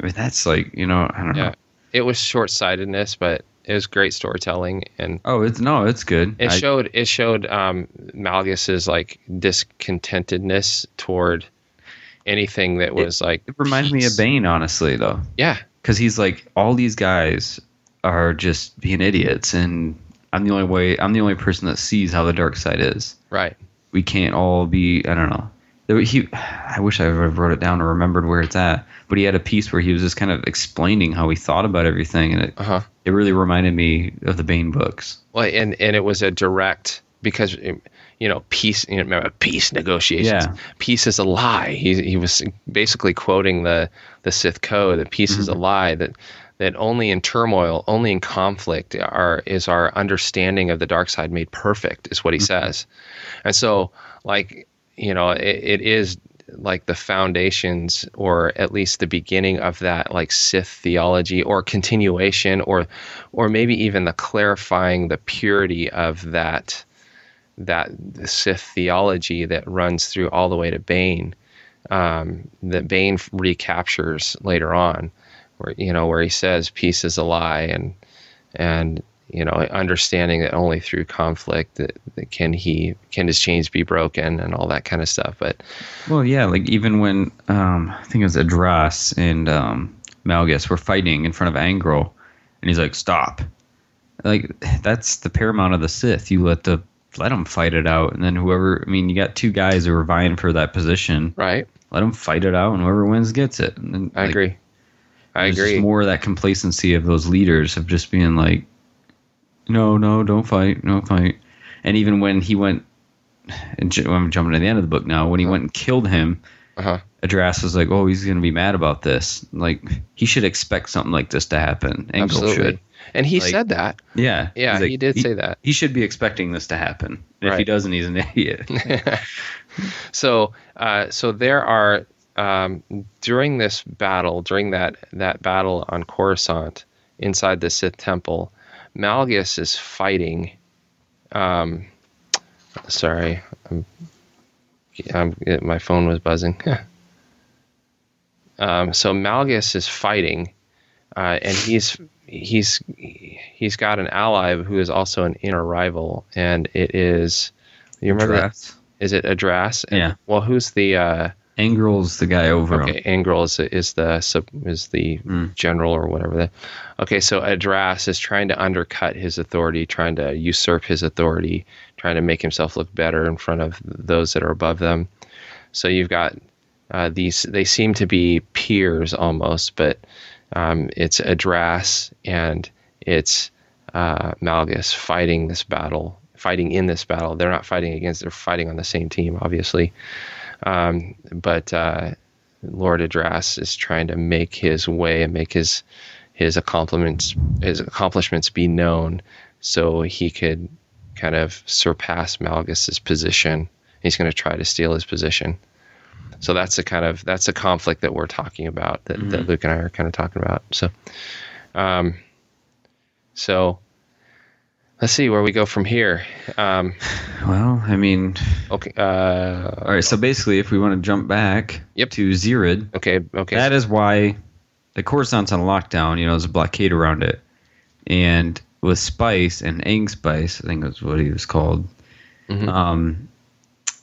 I mean, that's like you know, I don't yeah. know. It was short sightedness, but it was great storytelling and Oh, it's no, it's good. It I- showed it showed um, Malgus's like discontentedness toward anything that was like. it reminds me of. Bane, honestly, though, Yeah, because he's like all these guys are just being idiots, and I'm the only way. I'm the only person that sees how the dark side is. right. we can't all be I don't know. He, I wish I would have wrote it down or remembered where it's at. But he had a piece where he was just kind of explaining how he thought about everything, and it Uh huh. it really reminded me of the Bane books. Well, and and it was a direct because you know peace. You know, remember, peace negotiations. Yeah. Peace is a lie. He he was basically quoting the the Sith code that peace is a lie. That that only in turmoil, only in conflict, are is our understanding of the dark side made perfect. Is what he says. And so, like, you know, it, it is like the foundations, or at least the beginning of that, like Sith theology, or continuation, or, or maybe even the clarifying the purity of that, that Sith theology that runs through all the way to Bane, um, that Bane recaptures later on, where you know where he says peace is a lie, and and you know, understanding that only through conflict that, that can he can his chains be broken and all that kind of stuff. But Well, yeah, like even when um, I think it was Adraas and um, Malgus were fighting in front of Angral, and he's like, "Stop!" Like that's the paramount of the Sith. You let the let them fight it out, and then whoever. I mean, you got two guys who are vying for that position. right, Let them fight it out, and whoever wins gets it. And then, I like, agree. I there's agree. More of that complacency of those leaders of just being like, "No, no, don't fight, don't fight." And even when he went, and j- I'm jumping to the end of the book now. When he went and killed him, Uh-huh. Adraas was like, "Oh, he's going to be mad about this. Like, he should expect something like this to happen." Angral Absolutely. should. And he Like- said that. Yeah, Yeah, like, he did say that. He should be expecting this to happen. And If he doesn't, he's an idiot. *laughs* So, uh, so there are um, during this battle, during that that battle on Coruscant inside the Sith temple, Malgus is fighting. Um, sorry, I'm, I'm, my phone was buzzing. *laughs* um, so Malgus is fighting, uh, and he's he's he's got an ally who is also an inner rival, and it is. You remember that? Is it Adraas? And- Yeah. Well, who's the uh, Angral's the guy over okay? him. Angral is is the sub- is the Mm. general or whatever. That. Okay, so Adraas is trying to undercut his authority, trying to usurp his authority, trying to make himself look better in front of those that are above them. So you've got uh, these. They seem to be peers almost, but um, it's Adraas and it's uh, Malgus fighting this battle, fighting in this battle. They're not fighting against. They're fighting on the same team, obviously. Um, but uh, Lord Adraas is trying to make his way and make his his accomplishments his accomplishments be known, so he could kind of surpass Malgus's position. He's going to try to steal his position. So that's the kind of that's the conflict that we're talking about that, that Luke and I are kind of talking about. So, um, so let's see where we go from here. Um, Well, I mean, okay. Uh, all right. So basically, if we want to jump back Yep. to Zeerid, okay. Okay. that is why the Coruscant's on lockdown. You know, there's a blockade around it, and with Spice and Eng Spice, I think that's what he was called. Mhm. Um,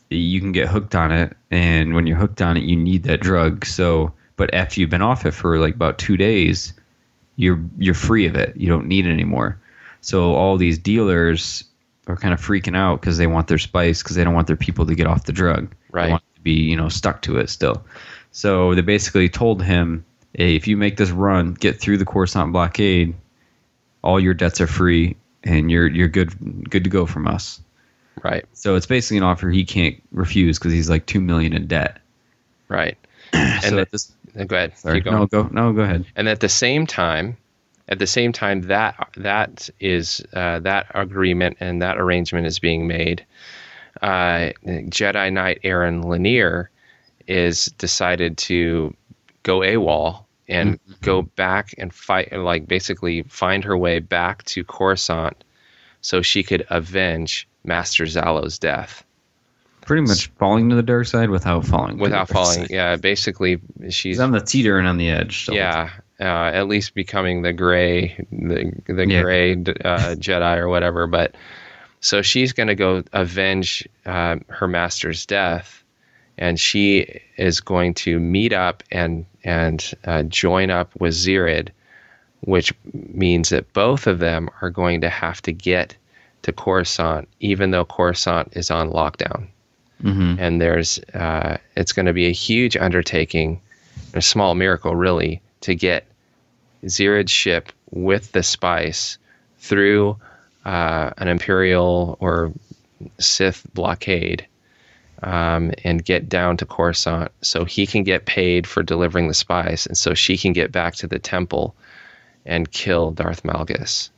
you can get hooked on it, and when you're hooked on it, you need that drug. So, but after you've been off it for like about two days, you're you're free of it. You don't need it anymore. So all these dealers are kind of freaking out because they want their spice because they don't want their people to get off the drug. Right. They want to be you know stuck to it still. So they basically told him, hey, if you make this run, get through the Coruscant blockade, all your debts are free and you're you're good good to go from us. right. So it's basically an offer he can't refuse because he's like two million in debt. Right. *clears throat* so And at this, go ahead. sorry, no, go no, go ahead. and at the same time at the same time that that is uh, that agreement and that arrangement is being made uh, jedi knight aryn leneer is decided to go awol and go back and fight like basically find her way back to coruscant so she could avenge master zallow's death Pretty much falling to the dark side without falling. without falling side. yeah basically she's on the teetering on the edge. yeah, uh, at least becoming the gray, the the Yeah. gray uh, *laughs* Jedi or whatever. But so she's going to go avenge uh, her master's death, and she is going to meet up and and uh, join up with Zeerid, which means that both of them are going to have to get to Coruscant, even though Coruscant is on lockdown Mhm. and there's uh, it's going to be a huge undertaking, a small miracle really, to get Zeerid's ship with the spice through uh, an Imperial or Sith blockade um, and get down to Coruscant so he can get paid for delivering the spice and so she can get back to the temple and kill Darth Malgus.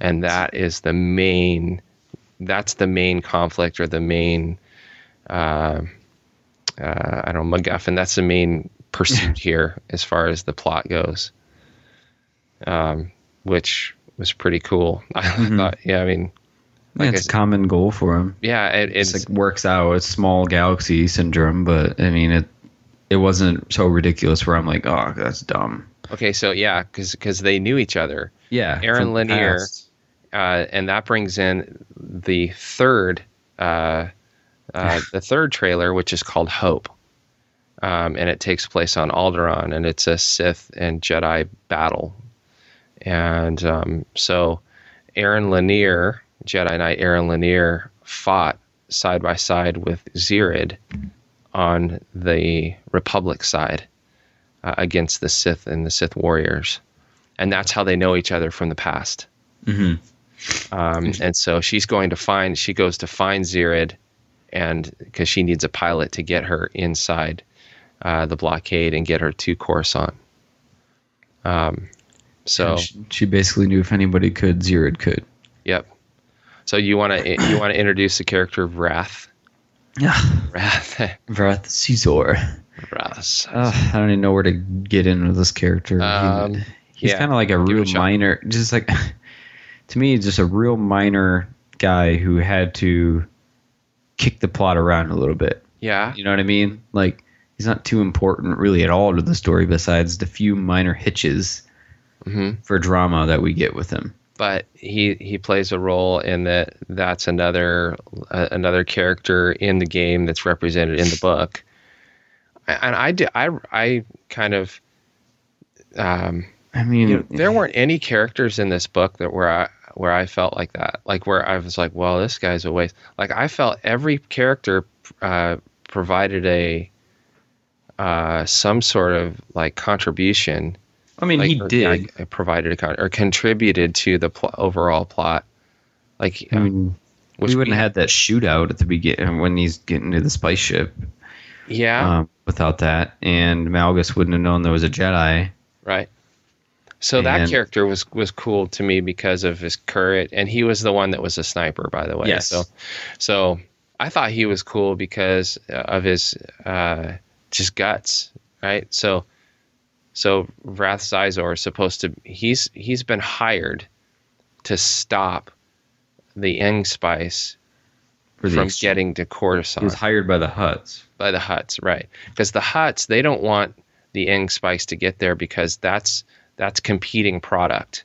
And that is the main that's the main conflict or the main uh, uh, I don't know, MacGuffin. That's the main pursuit *laughs* here as far as the plot goes, um, which was pretty cool. *laughs* I thought, yeah, I mean, like it's a common goal for him. yeah, it, It's it's like works out. It's small galaxy syndrome, but I mean it. It wasn't so ridiculous where I'm like, oh, that's dumb. okay. So yeah, because they knew each other. Yeah, Aryn Leneer. uh, and that brings in the third uh, uh, *laughs* the third trailer, which is called Hope, um, and it takes place on Alderaan, and it's a Sith and Jedi battle, and um, so Aryn Leneer, Jedi Knight Aryn Leneer, fought side by side with Zeerid on the Republic side uh, against the Sith and the Sith warriors, and that's how they know each other from the past. Mm-hmm. Um, and so she's going to find. She goes to find Zeerid, and because she needs a pilot to get her inside uh, the blockade and get her to Coruscant. Um, so she, she basically knew if anybody could, Zeerid could. Yep. So you want to you want to introduce the character of Wrath. Yeah. Wrath. *laughs* Wrath Caesar. Wrath. Uh, I don't even know where to get into this character. Um, He- he's yeah, kind of like a give real a minor, just like *laughs* to me, just a real minor guy who had to kick the plot around a little bit. Yeah. You know what I mean? Like he's not too important really at all to the story, besides the few minor hitches hmm for drama that we get with him. But he he plays a role in that. That's another uh, another character in the game that's represented in the book. And I did I I kind of um I mean, you know, there weren't any characters in this book that where I where I felt like that, like where I was like, well, this guy's a waste. Like I felt every character uh, provided a uh, some sort of like contribution. I mean, like, he or, did. like, provided a con- or contributed to the pl- overall plot. Like I mean, which we wouldn't have had that shootout at the beginning when he's getting to the spice ship yeah, um, without that, and Malgus wouldn't have known there was a Jedi. right. So that character was was cool to me because of his courage, and he was the one that was a sniper, by the way. Yes. So, so I thought he was cool because of his uh, just guts, right? So, so Wrath Sizor is supposed to he's he's been hired to stop the Eng spice from ex- getting to He Coruscant was hired by the Hutts. by the Hutts, right? Because the Hutts they don't want the Eng spice to get there because that's that's competing product.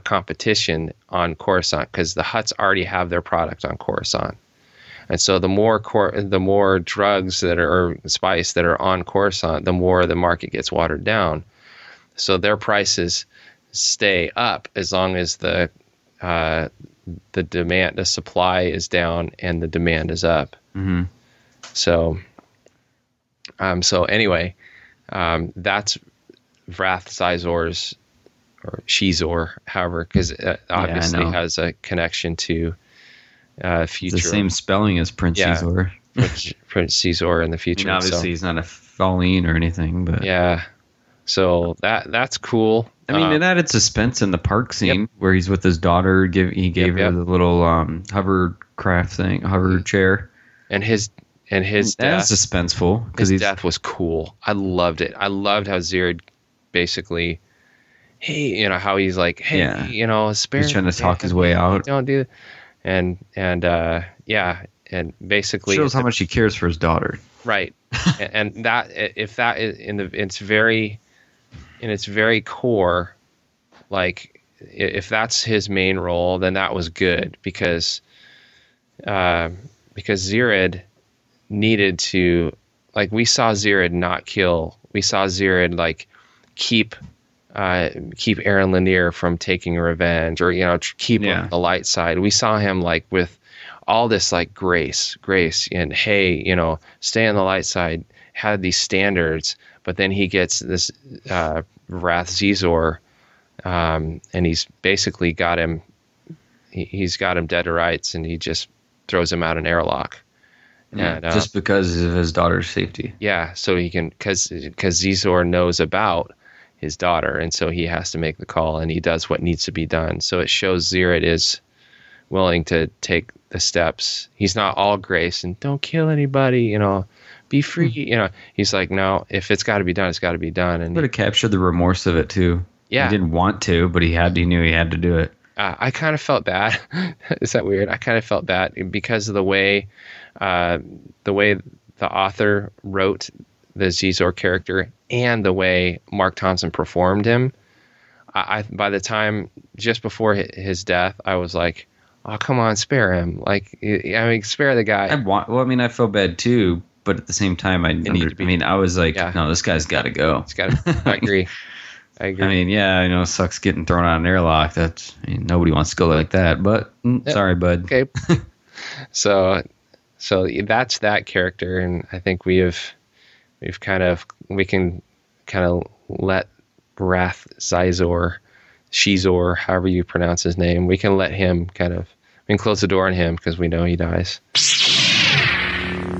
Competition on Coruscant because the Hutts already have their product on Coruscant. And so the more cor- the more drugs that are or spice that are on Coruscant, the more the market gets watered down. So their prices stay up as long as the uh, the demand, the supply is down and the demand is up. Mm-hmm. So, um, so anyway, um, that's Wrath Sizor's or Shizor, however, because it obviously know. has a connection to uh, It's future. the same spelling as Prince Yeah. Xizor. *laughs* Prince, Prince Xizor in the I future. mean, obviously so, he's not a Falleen or anything, but yeah. So that that's cool. I mean, Uh, it added suspense in the park scene where he's with his daughter. Give he gave Yep, her yep. the little um, hovercraft thing, hover chair. and his and his That's death, suspenseful because his death was cool. I loved it. I loved how Zeerid basically hey, you know how he's like, hey, Yeah. you know, spare. He's trying to talk his way out. Don't do, and and uh, yeah, and basically Shows how much he cares for his daughter. right, *laughs* and, and that if that is in the it's very in its very core, like if that's his main role, then that was good because uh, because Zeerid needed to like we saw Zeerid not kill. We saw Zeerid like keep uh, keep Aryn Leneer from taking revenge or you know tr- keep him Yeah. on the light side. We saw him like with all this like grace, grace and hey, you know, stay on the light side. Had these standards, but then he gets this uh, Wrath Zizor, um, and he's basically got him. He, he's got him dead to rights, and he just throws him out an airlock. And, uh, just because of his daughter's safety. yeah, so he can because because Zizor knows about his daughter, and so he has to make the call, and he does what needs to be done. So it shows Zeerid is willing to take the steps. He's not all grace and don't kill anybody, you know, be free. You know, he's like, no, if it's got to be done, it's got to be done. And But it captured the remorse of it too. Yeah. He didn't want to, but he had. He knew he had to do it. uh, I kind of felt bad. *laughs* Is that weird? I kind of felt bad because of the way, uh, the way the author wrote the Zizor character and the way Marc Thompson performed him. I, I by the time just before his death, I was like, "Oh, come on, spare him! Like, I mean, spare the guy. I guy." want. Well, I mean, I felt bad too, but at the same time, I. Under, to be- I mean, I was like, Yeah. no, this guy's got to go. It's got. to. I agree. *laughs* I agree. I mean, yeah, I know it sucks getting thrown out an airlock. That's I mean, nobody wants to go like that. But mm, Yep. sorry, bud. okay *laughs* so so that's that character and i think we have we've kind of we can kind of let wrath zizor shizor however you pronounce his name we can let him kind of we can close the door on him because we know he dies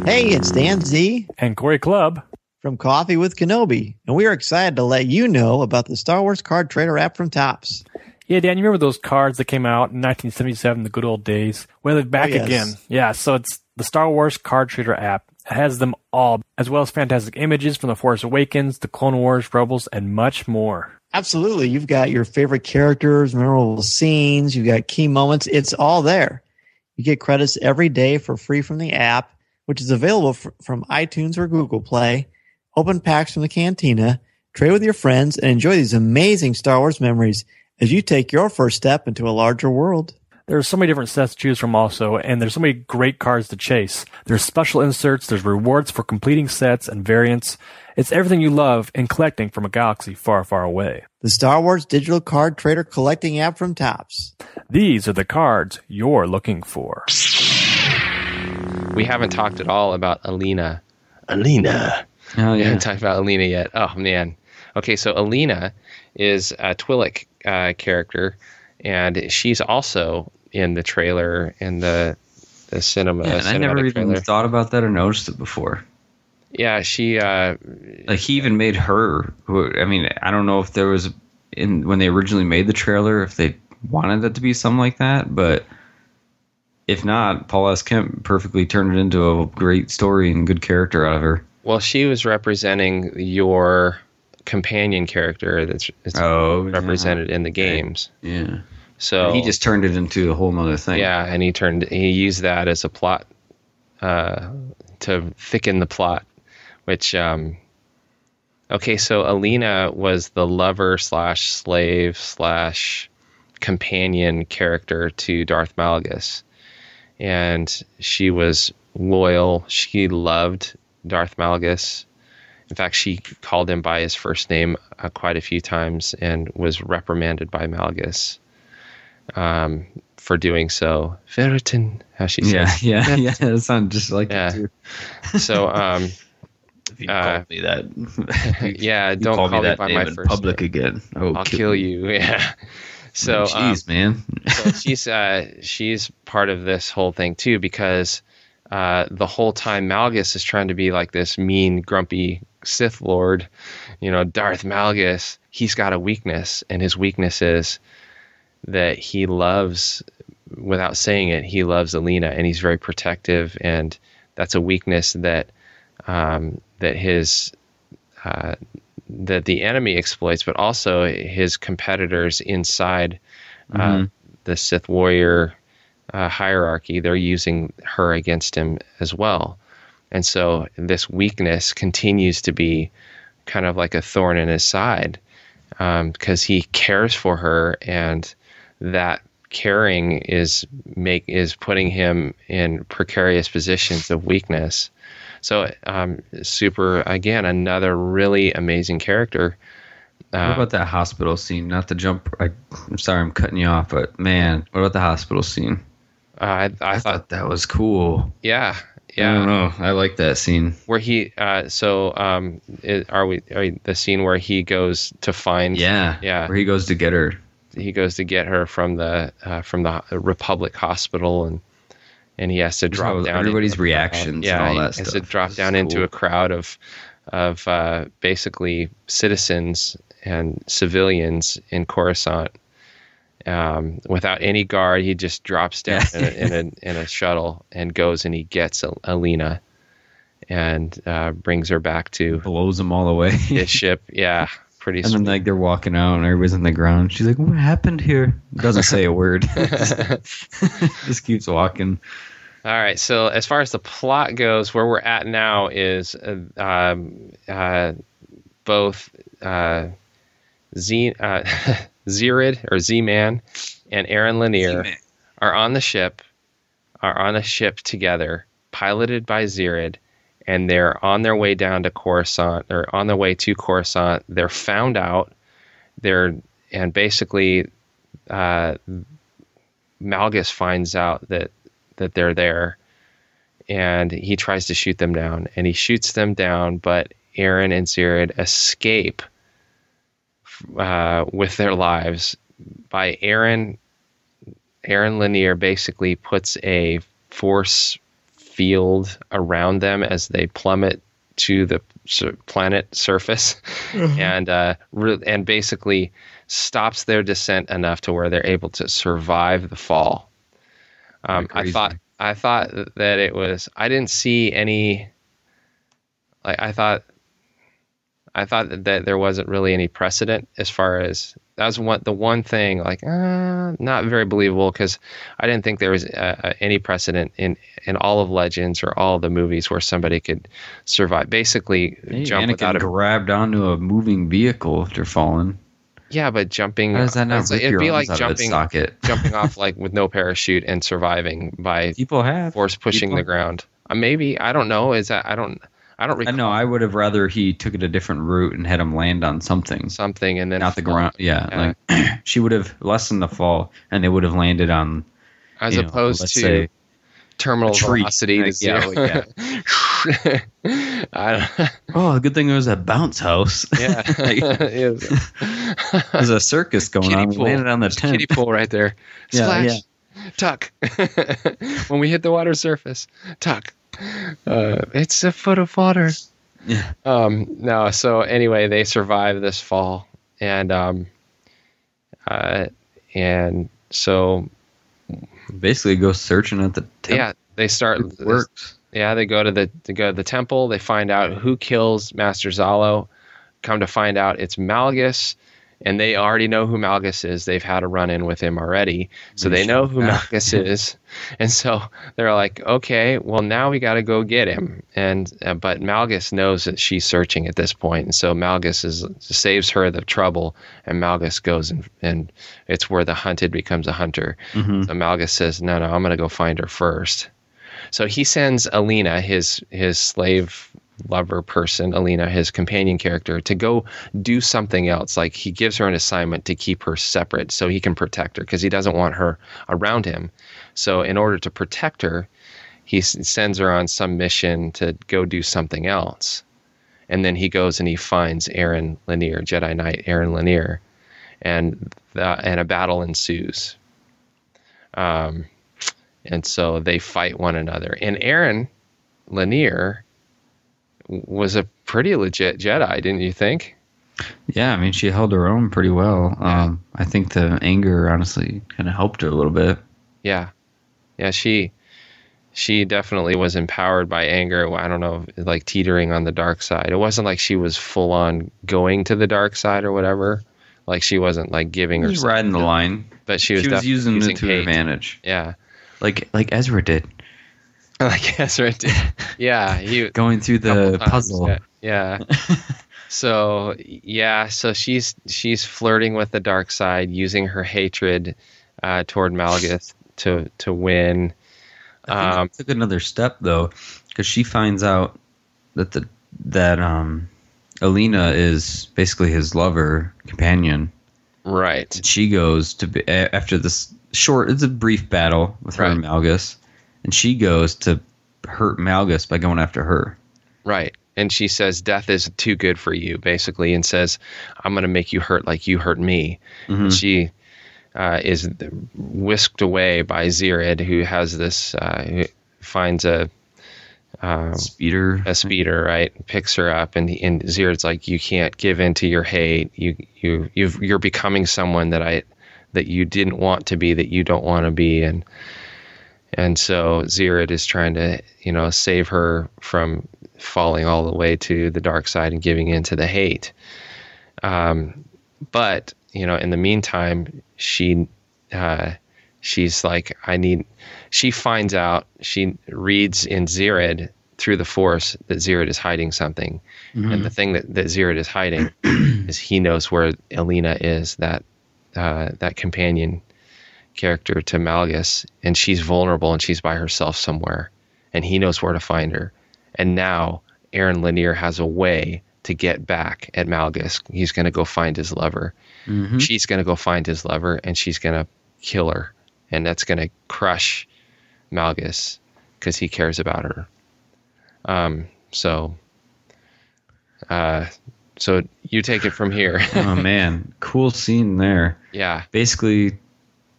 Hey, it's Dan Z And Cory Clubb. from Coffee with Kenobi, and we are excited to let you know about the Star Wars Card Trader app from Topps. Yeah, Dan, you remember those cards that came out in 1977, the good old days? Well, they're back Oh, yes. again. Yeah, so it's the Star Wars Card Trader app. Has them all, as well as fantastic images from The Force Awakens, The Clone Wars, Rebels, and much more. Absolutely. You've got your favorite characters, memorable scenes, you've got key moments. It's all there. You get credits every day for free from the app, which is available f- from iTunes or Google Play. Open packs from the cantina, trade with your friends, and enjoy these amazing Star Wars memories as you take your first step into a larger world. There's so many different sets to choose from also, and there's so many great cards to chase. There's special inserts, there's rewards for completing sets and variants. It's everything you love in collecting from a galaxy far, far away. The Star Wars Digital Card Trader Collecting app from Topps. These are the cards you're looking for. we haven't talked at all about eleena eleena Oh We yeah. haven't talked about Eleena yet. Oh man. Okay, so Eleena is a Twi'lek uh, character, and she's also in the trailer in the the cinema. Yeah, and I never even trailer. thought about that or noticed it before. Yeah, she. Uh, Like he even made her. Who I mean, I don't know if there was in when they originally made the trailer if they wanted it to be something like that, but if not, Paul S. Kemp perfectly turned it into a great story and good character out of her. well, she was representing your companion character that's, that's Oh, yeah. represented in the games. Yeah. So he just turned it into a whole other thing. Yeah, and he turned he used that as a plot uh, to thicken the plot. Which um, okay, so Eleena was the lover slash slave slash companion character to Darth Malgus, and she was loyal. She loved Darth Malgus. In fact, she called him by his first name uh, quite a few times and was reprimanded by Malgus um, for doing so. Veradun, how she said. Yeah, yeah, *laughs* yeah. That sounds just like Yeah. it too. So, um, *laughs* If you uh, *laughs* call me that, yeah, don't call, call me me that by my first public name. again. Oh, I'll kill you. Yeah. So, um, jeez, man. so she's uh, she's part of this whole thing too because uh, the whole time Malgus is trying to be like this mean, grumpy Sith Lord, you know, Darth Malgus. He's got a weakness, and his weakness is that he loves, without saying it, he loves Eleena, and he's very protective, and that's a weakness that um, that his uh, that the enemy exploits, but also his competitors inside uh, Mhm. the Sith warrior uh, hierarchy. They're using her against him as well, and so this weakness continues to be kind of like a thorn in his side because he cares for her, and that caring is make is putting him in precarious positions of weakness. So, um, super again, another really amazing character. What Uh, about that hospital scene? Not to jump. I, I'm sorry, I'm cutting you off, but man, what about the hospital scene? I, I, thought, that was cool. yeah, yeah. I don't know. I like that scene. Where he, uh, so, um, it, are we, are we the scene where he goes to find, Yeah, yeah, Where he goes to get her. He goes to get her from the uh, from the Republic Hospital, and and he has to drop how down. everybody's into reactions and Yeah, all he that has to drop down into a crowd of of uh, basically citizens and civilians in Coruscant. Um, without any guard, he just drops down in, a, in a *laughs* in a shuttle and goes and he gets Eleena and uh, brings her back to Blows them all away. his ship. Yeah, *laughs* pretty. And then like they're walking out and everybody's on the ground. She's like, "What happened here?" Doesn't say a word. *laughs* *laughs* Just keeps walking. All right. So as far as the plot goes, where we're at now is uh, um, uh, both uh, Z uh, *laughs* Zeerid or Z Man and Aryn Leneer are on the ship, are on a ship together, piloted by Zeerid, and they're on their way down to Coruscant. They're on their way to Coruscant. They're found out. They're and basically, uh, Malgus finds out that that they're there, and he tries to shoot them down, and he shoots them down, but Aryn and Zeerid escape uh, with their lives by Aryn. Aryn Leneer basically puts a force field around them as they plummet to the planet surface, and uh, re- and basically stops their descent enough to where they're able to survive the fall. Um, I thought I thought that it was. I didn't see any. Like I thought. I thought that, that there wasn't really any precedent as far as that was one the one thing like uh, not very believable because I didn't think there was uh, uh, any precedent in in all of Legends or all of the movies where somebody could survive basically Hey, jump Anakin without a grabbed onto a moving vehicle after falling. yeah, but jumping How does that not like- it'd be like out of its jumping *laughs* jumping off like with no parachute and surviving by People have force pushing People- the ground. Uh, maybe I don't know. Is that I don't I don't uh, I recall know. I would have rather he took it a different route and had him land on something, something and then not the ground. Yeah, Yeah. like *clears throat* she would have lessened the fall, and they would have landed on as know, opposed let's to say, terminal velocity to yeah, zero. Oh, like *laughs* I don't, *laughs* Oh, good thing it was a bounce house. *laughs* yeah, There's a circus going Kiddie on. We pool. landed on the tent. kiddie pool right there. Yeah, Splash, tuck. when we hit the water surface, tuck. Uh, it's a foot of water. Yeah. Um, no, so anyway, they survive this fall, and um, uh, and so Basically, go searching at the temple. yeah, they start. It works. Yeah, they go to the they go to the temple. They find out who kills Master Zallow. Come to find out, it's Malgus, and they already know who Malgus is. They've had a run in with him already, so they know who. Malgus *laughs* is. And so they're like, okay, well now we got to go get him. And uh, but Malgus knows that she's searching at this point, and so Malgus is saves her the trouble, and Malgus goes and and it's where the hunted becomes a hunter. Mhm. So Malgus says, no, no, I'm gonna go find her first. So he sends Eleena, his his slave lover person, Eleena, his companion character, to go do something else. Like he gives her an assignment to keep her separate so he can protect her because he doesn't want her around him. So in order to protect her, he sends her on some mission to go do something else. And then he goes and he finds Aryn Leneer, Jedi Knight Aryn Leneer, and the, and a battle ensues. Um, and so they fight one another. And Aryn Leneer was a pretty legit Jedi, didn't you think? Yeah, I mean, she held her own pretty well. Um, I think the anger honestly kind of helped her a little bit. Yeah, yeah. She she definitely was empowered by anger. I don't know, like teetering on the dark side. It wasn't like she was full on going to the dark side or whatever. Like she wasn't like giving her riding the line. but she was, She was using, using it to hate. advantage, Yeah, like like Ezra did, *laughs* like Ezra right. *laughs* Yeah, he *laughs* going through the puzzle. Yeah. yeah. so yeah, so she's she's flirting with the dark side, using her hatred uh, toward Malgus to to win. I Um, took another step though, because she finds out that the that um, Eleena is basically his lover companion. right. She goes to be, after this short. It's a brief battle with her and Malgus, and she goes to hurt Malgus by going after her. Right. And she says death is too good for you, basically, and says, I'm going to make you hurt like you hurt me. Mhm. And she uh, is whisked away by Zeerid, who has this, uh, who finds a uh, speeder, a speeder, right? Picks her up, and and Zeerid's like, "You can't give in to your hate. You you you've, you're becoming someone that I that you didn't want to be, that you don't want to be." And and so Zeerid is trying to you know save her from falling all the way to the dark side and giving in to the hate. Um, but you know, in the meantime, she uh, she's like, I need. She finds out. She reads in Zeerid through the Force that Zeerid is hiding something, Mhm. and the thing that that Zeerid is hiding *clears throat* is he knows where Eleena is. That uh, that companion character to Malgus, and she's vulnerable and she's by herself somewhere, and he knows where to find her. And now Aryn Leneer has a way to get back at Malgus. He's going to go find his lover. Mhm. She's going to go find his lover, and she's going to kill her, and that's going to crush Malgus because he cares about her. Um. So. Uh. So you take it from here. oh man, *laughs* cool scene there. Yeah. Basically,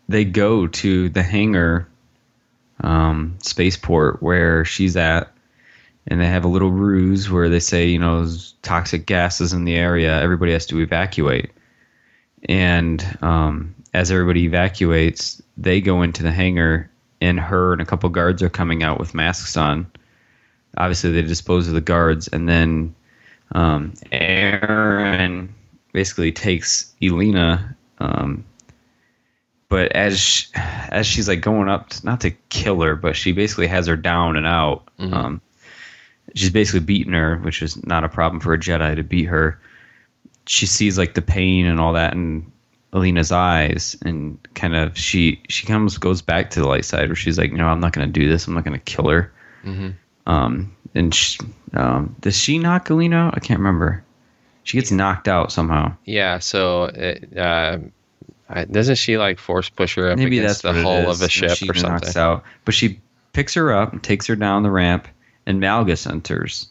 they go to the hangar um, spaceport where she's at, and they have a little ruse where they say, you know, toxic gases in the area. Everybody has to evacuate. And um, as everybody evacuates, they go into the hangar, and her and a couple guards are coming out with masks on. Obviously, they dispose of the guards, and then um, Aryn basically takes Eleena. Um, but as sh as she's like going up, to, not to kill her, but she basically has her down and out. Mhm. Um, she's basically beating her, which is not a problem for a Jedi to beat her. She sees like the pain and all that in Eleena's eyes, and kind of she she comes goes back to the light side where she's like, no, I'm not going to do this. I'm not going to kill her. Mm-hmm. Um, and she, um, does she knock Eleena out? I can't remember. She gets knocked out somehow. Yeah, so it, uh, I- doesn't she like force push her up Maybe against that's the hull of a ship or something? Out. But she picks her up and takes her down the ramp, and Malgus enters,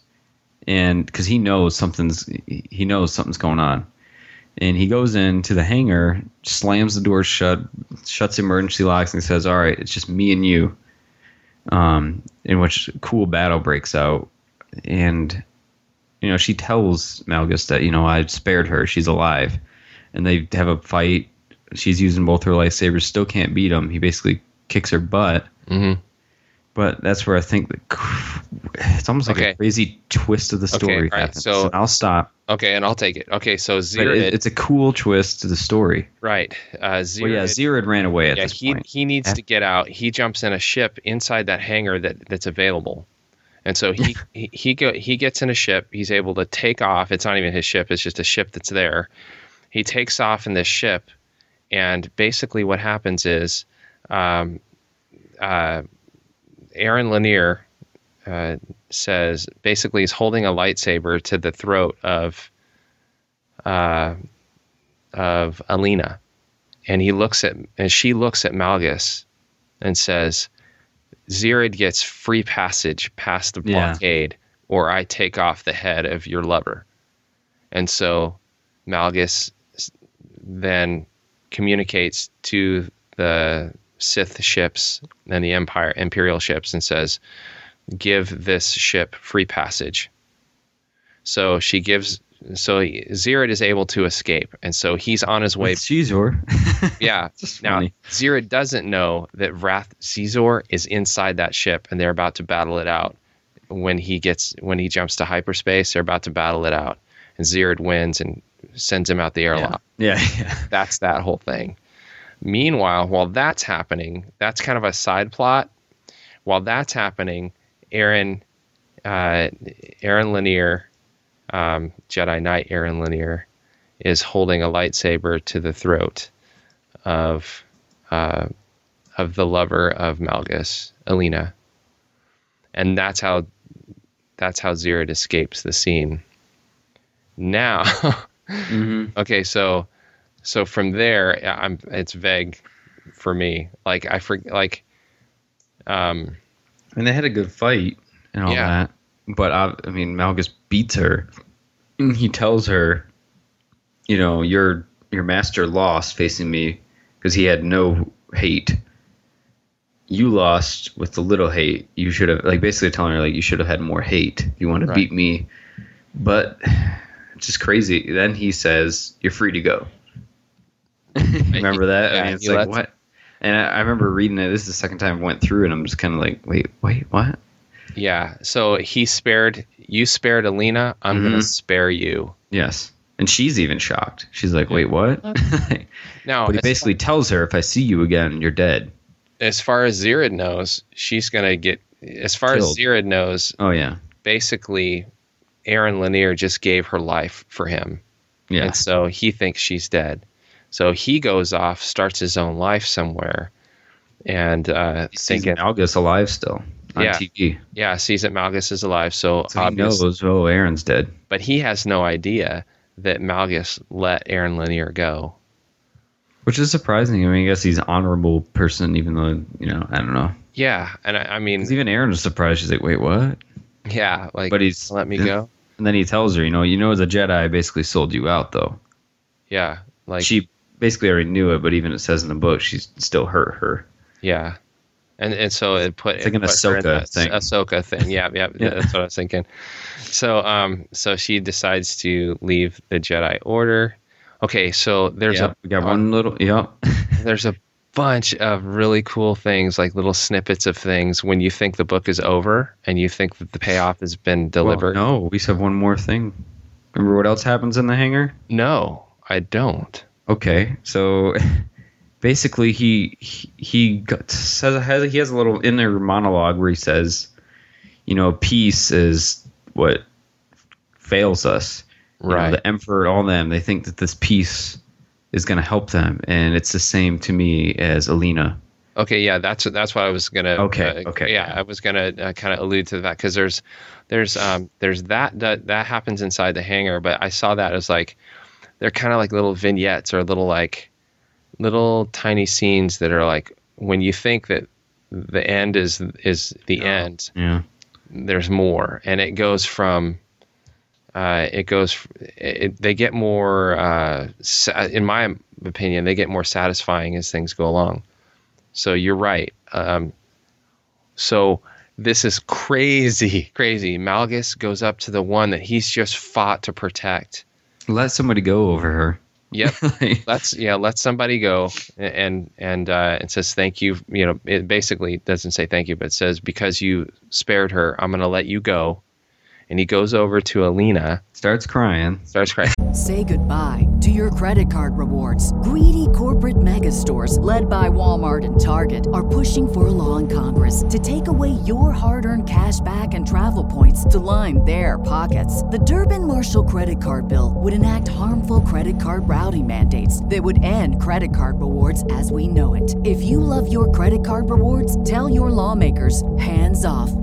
and because he knows something's he knows something's going on, and he goes into the hangar, slams the door shut, shuts emergency locks, and says, "All right, it's just me and you." Um, in which a cool battle breaks out, and you know she tells Malgus that you know I spared her, she's alive, and they have a fight. She's using both her lightsabers, still can't beat him. He basically kicks her butt. Mm-hmm. But that's where I think that it's almost like Okay. a crazy twist of the story. Okay, right, so- And I'll stop. Okay, and I'll take it. Okay, so But Zeerid, it, it's a cool twist to the story. right? Uh, Zeerid, Well, yeah, Zeerid ran away at yeah, this he point. he needs to get out. He jumps in a ship inside that hangar that that's available, and so he *laughs* he he, go, he gets in a ship. He's able to take off. It's not even his ship. It's just a ship that's there. He takes off in this ship, and basically what happens is, um, uh, Aryn Leneer uh, says basically he's holding a lightsaber to the throat of uh, of Eleena, and he looks at and she looks at Malgus and says, "Zeerid gets free passage past the Yeah. blockade, or I take off the head of your lover." And so Malgus then communicates to the Sith ships and the Empire Imperial ships and says, "Give this ship free passage." So she gives so Zeerid is able to escape, and so he's on his way. With Caesar. *laughs* *laughs* Yeah. Now funny. Zeerid doesn't know that Wrath Caesar is inside that ship, and they're about to battle it out. When he gets when he jumps to hyperspace, they're about to battle it out, and Zeerid wins and sends him out the airlock. *laughs* Yeah, yeah. That's that whole thing. Meanwhile, while that's happening, that's kind of a side plot. While that's happening, Aryn, uh, Aryn Leneer, um, Jedi Knight Aryn Leneer, is holding a lightsaber to the throat of uh, of the lover of Malgus, Eleena, and that's how that's how Zeerid escapes the scene. Now, *laughs* *laughs* okay, so so from there, I'm it's vague for me. Like I forget, like, um, And they had a good fight and all Yeah. that. But I, I mean, Malgus beats her. And he tells her, you know, your your master lost facing me because he had no hate. You lost with the little hate. You should have, like, basically telling her, like, you should have had more hate you want to Right. beat me. But just crazy. Then he says, "You're free to go." *laughs* remember that? Yeah, I mean, it's like lets- what? And I, I remember reading it. This is the second time I went through, and I'm just kind of like, wait, wait, what? yeah. So he spared you, spared Eleena. I'm gonna Mhm. spare you. Yes. And she's even shocked. She's like, wait, what? *laughs* Now, but he as, basically tells her, if I see you again, you're dead. as far as Zeerid knows, she's gonna get. As far Killed. as Zeerid knows, Oh, yeah. basically, Aryn Leneer just gave her life for him. Yeah. And so he thinks she's dead. So he goes off, starts his own life somewhere, and uh, He sees thinking, Malgus alive still on Yeah. TV. yeah, sees that Malgus is alive. So, So he knows, oh, Aryn's dead. but he has no idea that Malgus let Aryn Leneer go. Which is surprising. I mean, I guess he's an honorable person, even though, you know, I don't know. Yeah, and I, I mean, even Aryn was surprised. She's like, wait, what? Yeah, like, But he's let me go. And then he tells her, you know, you know, as a Jedi, I basically sold you out, though. Yeah, like she basically already knew it, but even it says in the book, she's still hurt her. Yeah, and and so it put It's like an it put her in Ahsoka that thing. Ahsoka thing. Yeah, yeah, *laughs* Yeah. that's what I was thinking. So um, so she decides to leave the Jedi Order. Okay, so there's Yep, a we got one little, yeah. there's a bunch of really cool things, like little snippets of things when you think the book is over and you think that the payoff has been delivered. Well, no, we just have one more thing. Remember what else happens in the hangar? no, I don't. Okay, so *laughs* basically, he he, he got, says has he has a little inner monologue where he says, you know, peace is what fails us. You know, Right. the emperor, all them, they think that this peace is going to help them, and it's the same to me as Eleena. Okay, yeah, that's that's what I was gonna. Okay, uh, okay, yeah. I was gonna uh, kind of allude to that because there's, there's, um, there's that that that happens inside the hangar, but I saw that as like, they're kind of like little vignettes or little like, little tiny scenes that are like when you think that the end is is the end, Yeah. there's more, and it goes from. Uh, it goes. It, they get more. Uh, sa- in my opinion, they get more satisfying as things go along. So you're right. Um, so this is crazy, *laughs* crazy. Malgus goes up to the one that he's just fought to protect. Let somebody go over her. Yep. *laughs* let's yeah, let somebody go and and uh, and says thank you. You know, it basically doesn't say thank you, but it says because you spared her, I'm going to let you go. And he goes over to Eleena, Starts crying. starts crying. Say goodbye to your credit card rewards. Greedy corporate mega stores, led by Walmart and Target, are pushing for a law in Congress to take away your hard earned cash back and travel points to line their pockets. The Durbin Marshall credit card bill would enact harmful credit card routing mandates that would end credit card rewards as we know it. If you love your credit card rewards, tell your lawmakers hands off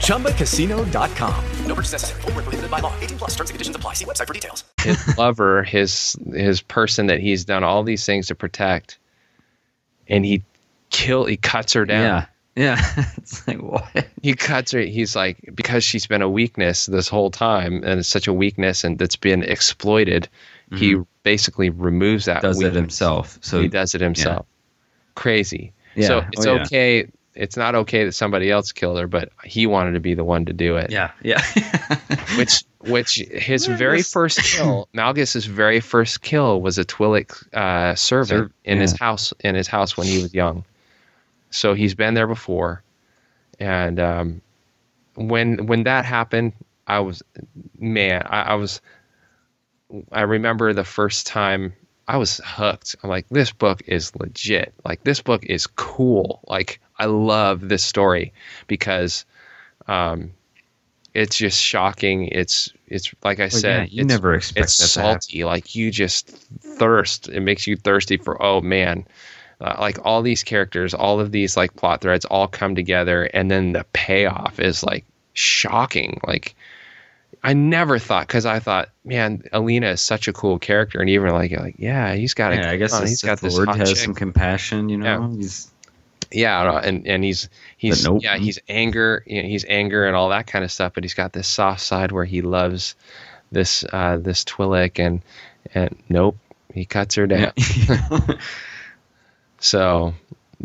ChumbaCasino.com. No purchase necessary. Void where prohibited by law. 18 plus terms and conditions apply. See website for details. his lover, his his person that he's done all these things to protect, and he kill he cuts her down. Yeah. Yeah. *laughs* it's like what? He cuts her. He's like because she's been a weakness this whole time, and it's such a weakness, and that's been exploited. He basically removes that. Mm-hmm. Does it himself. So he does it himself. Crazy. Yeah. So Oh, it's yeah. okay. It's not okay that somebody else killed her, but he wanted to be the one to do it. Yeah. Yeah. *laughs* which which his very first kill, Malgus's very first kill was a Twi'lek uh, servant Serv- in his house in his house when he was young. So he's been there before, and um, when when that happened, I was man, I, I was. I remember the first time I was hooked. I'm like, this book is legit. Like this book is cool. Like I love this story because um, it's just shocking. It's it's like I Well, said, yeah, you it's, never expect it's salty. Like you just thirst. It makes you thirsty for oh man. Uh, like all these characters, all of these like plot threads all come together, and then the payoff is like shocking. Like I never thought because I thought, man, Eleena is such a cool character, and even like, like yeah, he's got a, yeah, I guess on, he's got this Lord has chick. some compassion, you know. He's yeah, and and he's he's nope. yeah he's anger, you know, he's anger and all that kind of stuff, but he's got this soft side where he loves this uh, this Twi'lek, and and nope, he cuts her down. *laughs* so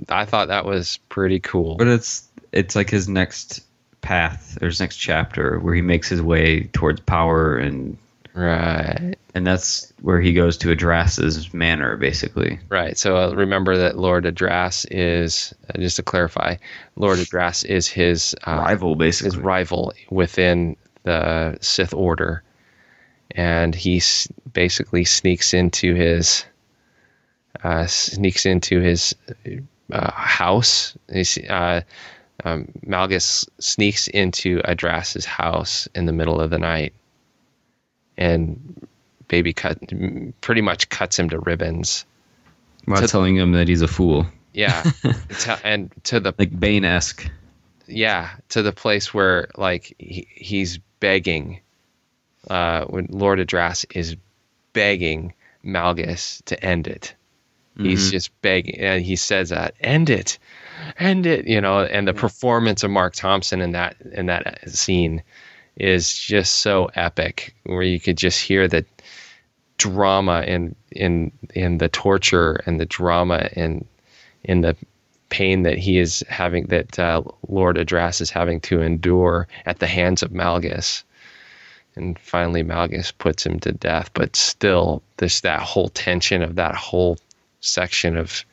I thought that was pretty cool. But it's it's like his next path or his next chapter where he makes his way towards power and right and that's where he goes to Adraas's manor basically. Right. So uh, remember that Lord Adraas is uh, just to clarify, Lord Adraas is his uh, rival, basically his rival within the Sith Order, and he s- basically sneaks into his uh, sneaks into his uh, house. He's, uh, um, Malgus sneaks into Adraas's house in the middle of the night, and baby cut pretty much cuts him to ribbons. While To- telling him that he's a fool. Yeah, *laughs* to, and to the like Bane esque. yeah to the place where like he, he's begging uh when lord adraas is begging malgus to end it he's Mhm. just begging and he says that end it end it you know and the performance of marc thompson in that in that scene is just so epic where you could just hear the drama in in in the torture and the drama in in the pain that he is having that uh, Lord Adraas is having to endure at the hands of Malgus. And finally Malgus puts him to death, but still there's that whole tension of that whole section of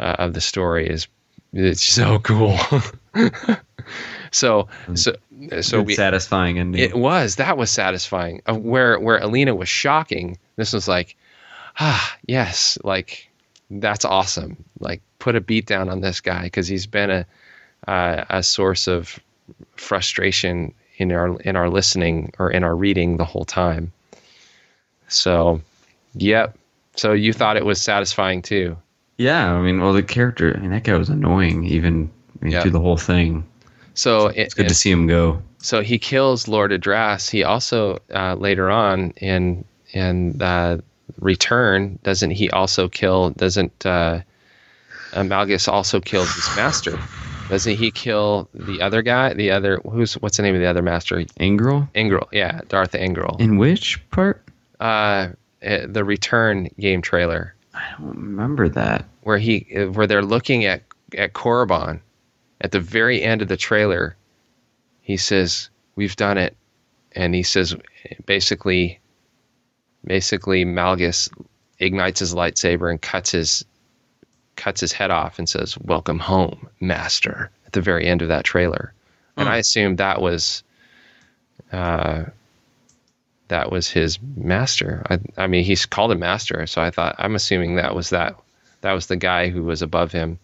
uh, of the story is it's so cool. *laughs* so so so Good we satisfying ending. it was that was satisfying. Uh, where where Eleena was shocking, this was like, ah, yes, like that's awesome. Like put a beat down on this guy because he's been a uh, a source of frustration in our in our listening or in our reading the whole time. So, yep. So you thought it was satisfying too. Yeah, I mean, well, the character, I mean, that guy was annoying even I mean, Yeah. through the whole thing. So It's good to see him go. So he kills Lord Adraas. He also uh, later on in in uh, Return doesn't he also kill? Doesn't uh, Malgus also kill his master? Doesn't he kill the other guy? The other who's what's the name of the other master? Angral. Angral, yeah, Darth Angral. In which part? Uh, eh, the Return game trailer I don't remember that. where he where they're looking at at Korriban at the very end of the trailer he says we've done it and he says basically basically Malgus ignites his lightsaber and cuts his cuts his head off and says welcome home master at the very end of that trailer and I assumed that was uh that was his master. I, I mean, he's called him master, so I thought I'm assuming that was that that was the guy who was above him.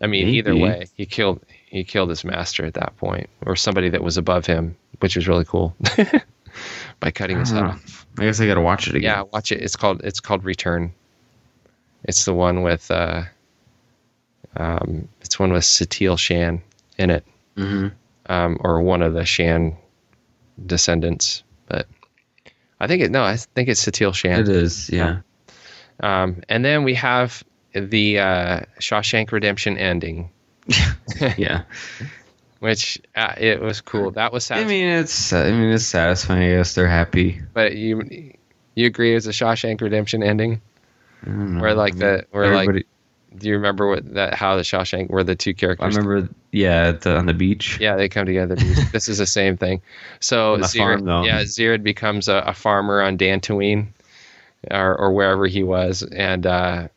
I mean, either way, he killed he killed his master at that point, or somebody that was above him, which was really cool *laughs* by cutting his head Ah, off. I guess I got to watch it again. Yeah, watch it. It's called it's called Return. It's the one with uh, um, it's one with Satil Shan in it. um, or one of the Shan descendants. But I think it no, I think it's Satil Shan. It is, yeah. Um, and then we have the uh, Shawshank Redemption ending, *laughs* yeah. which uh, it was cool. That was I mean, it's I mean, it's satisfying. I guess they're happy. but you you agree it was a Shawshank Redemption ending, I where like the where Everybody- like do you remember what that how the Shawshank where the two characters? I remember, yeah, the, on the beach. Yeah, they come together. this *laughs* is the same thing. So farm, yeah, Zeerid becomes a, a farmer on Dantooine, or, or wherever he was, and uh,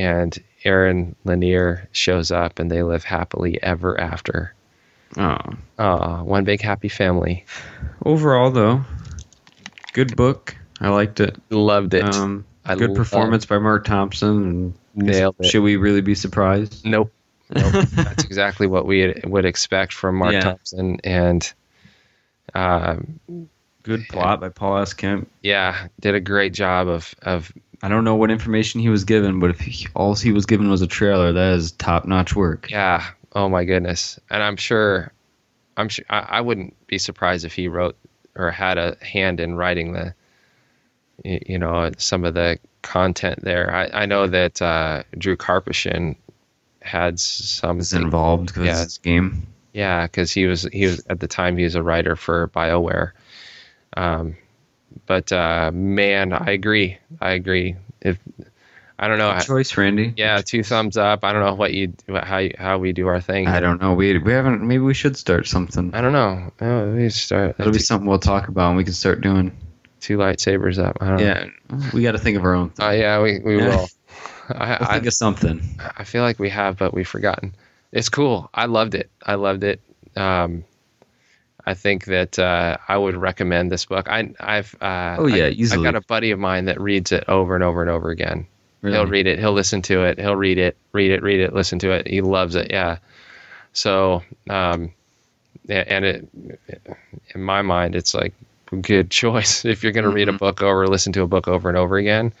and Aryn Leneer shows up, and they live happily ever after. Oh, Oh, one big happy family. overall though, good book. I liked it. Loved it. Um, I good performance by Marc Thompson. And Nailed it. Should we really be surprised? Nope. Nope. *laughs* That's exactly what we would expect from Marc Yeah. Thompson, and um, Good plot by Paul S. Kemp. yeah, did a great job of of I don't know what information he was given, but if he, all he was given was a trailer, that is top notch work. Yeah. Oh my goodness. And I'm sure, I'm sure I, I wouldn't be surprised if he wrote or had a hand in writing the, you know, some of the content there. I, I know that uh, Drew Karpyshyn had some Was involved because Yeah. it's game. Yeah, because he was he was at the time he was a writer for Bioware. Um, but uh, man, I agree. I agree. If I don't know, Good choice, Randy. yeah, two thumbs up. I don't know what you how how we do our thing. I don't know. We we haven't. Maybe we should start something. I don't know. Oh, we start. That'll be something we'll talk about and we can start doing. two lightsabers up. I don't know. Yeah, we got to think of our own. Thing. Uh, yeah, we, we Yeah. will. I, *laughs* We'll I, think of something. I feel like we have, but we've forgotten. It's cool. I loved it. I loved it. Um, I think that uh, I would recommend this book. I, I've uh, Oh, yeah, I, easily. I've got a buddy of mine that reads it over and over and over again. Really? He'll read it. He'll listen to it. He'll read it. Read it. Read it. Listen to it. He loves it. Yeah. So, um, and it, in my mind, it's like a good *laughs* choice if you're going to read Mm-hmm. a book over, listen to a book over and over again.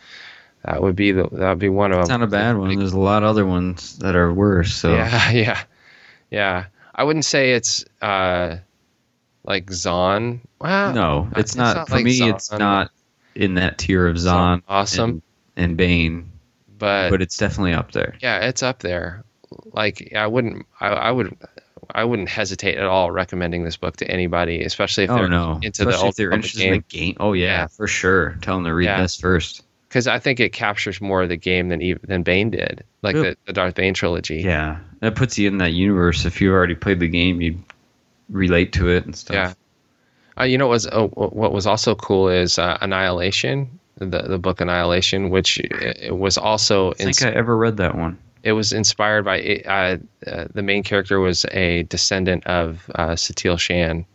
That would be the that would be one of It's them. not a bad one. There's a lot of other ones that are worse. So Yeah, *laughs* yeah, yeah. I wouldn't say it's uh, like Zahn. Well, no, uh, it's not. for like me, Zahn, it's not in that tier of Zahn. awesome. and, and Bane, but but it's definitely up there. yeah, it's up there. Like I wouldn't, I, I would, I wouldn't hesitate at all recommending this book to anybody, especially if oh they're no, into especially the if they're interested in the game. Oh yeah, Yeah. for sure. Tell them to read Yeah. this first. Because I think it captures more of the game than even, than Bane did, like the, the Darth Bane trilogy. Yeah, that puts you in that universe. If you've already played the game, you relate to it and stuff. Yeah. Uh, you know what was oh, what was also cool is uh, Annihilation, the the book Annihilation, which uh, it was also I think I ever read that one. it was inspired by uh, uh, the main character was a descendant of uh, Satil Shan,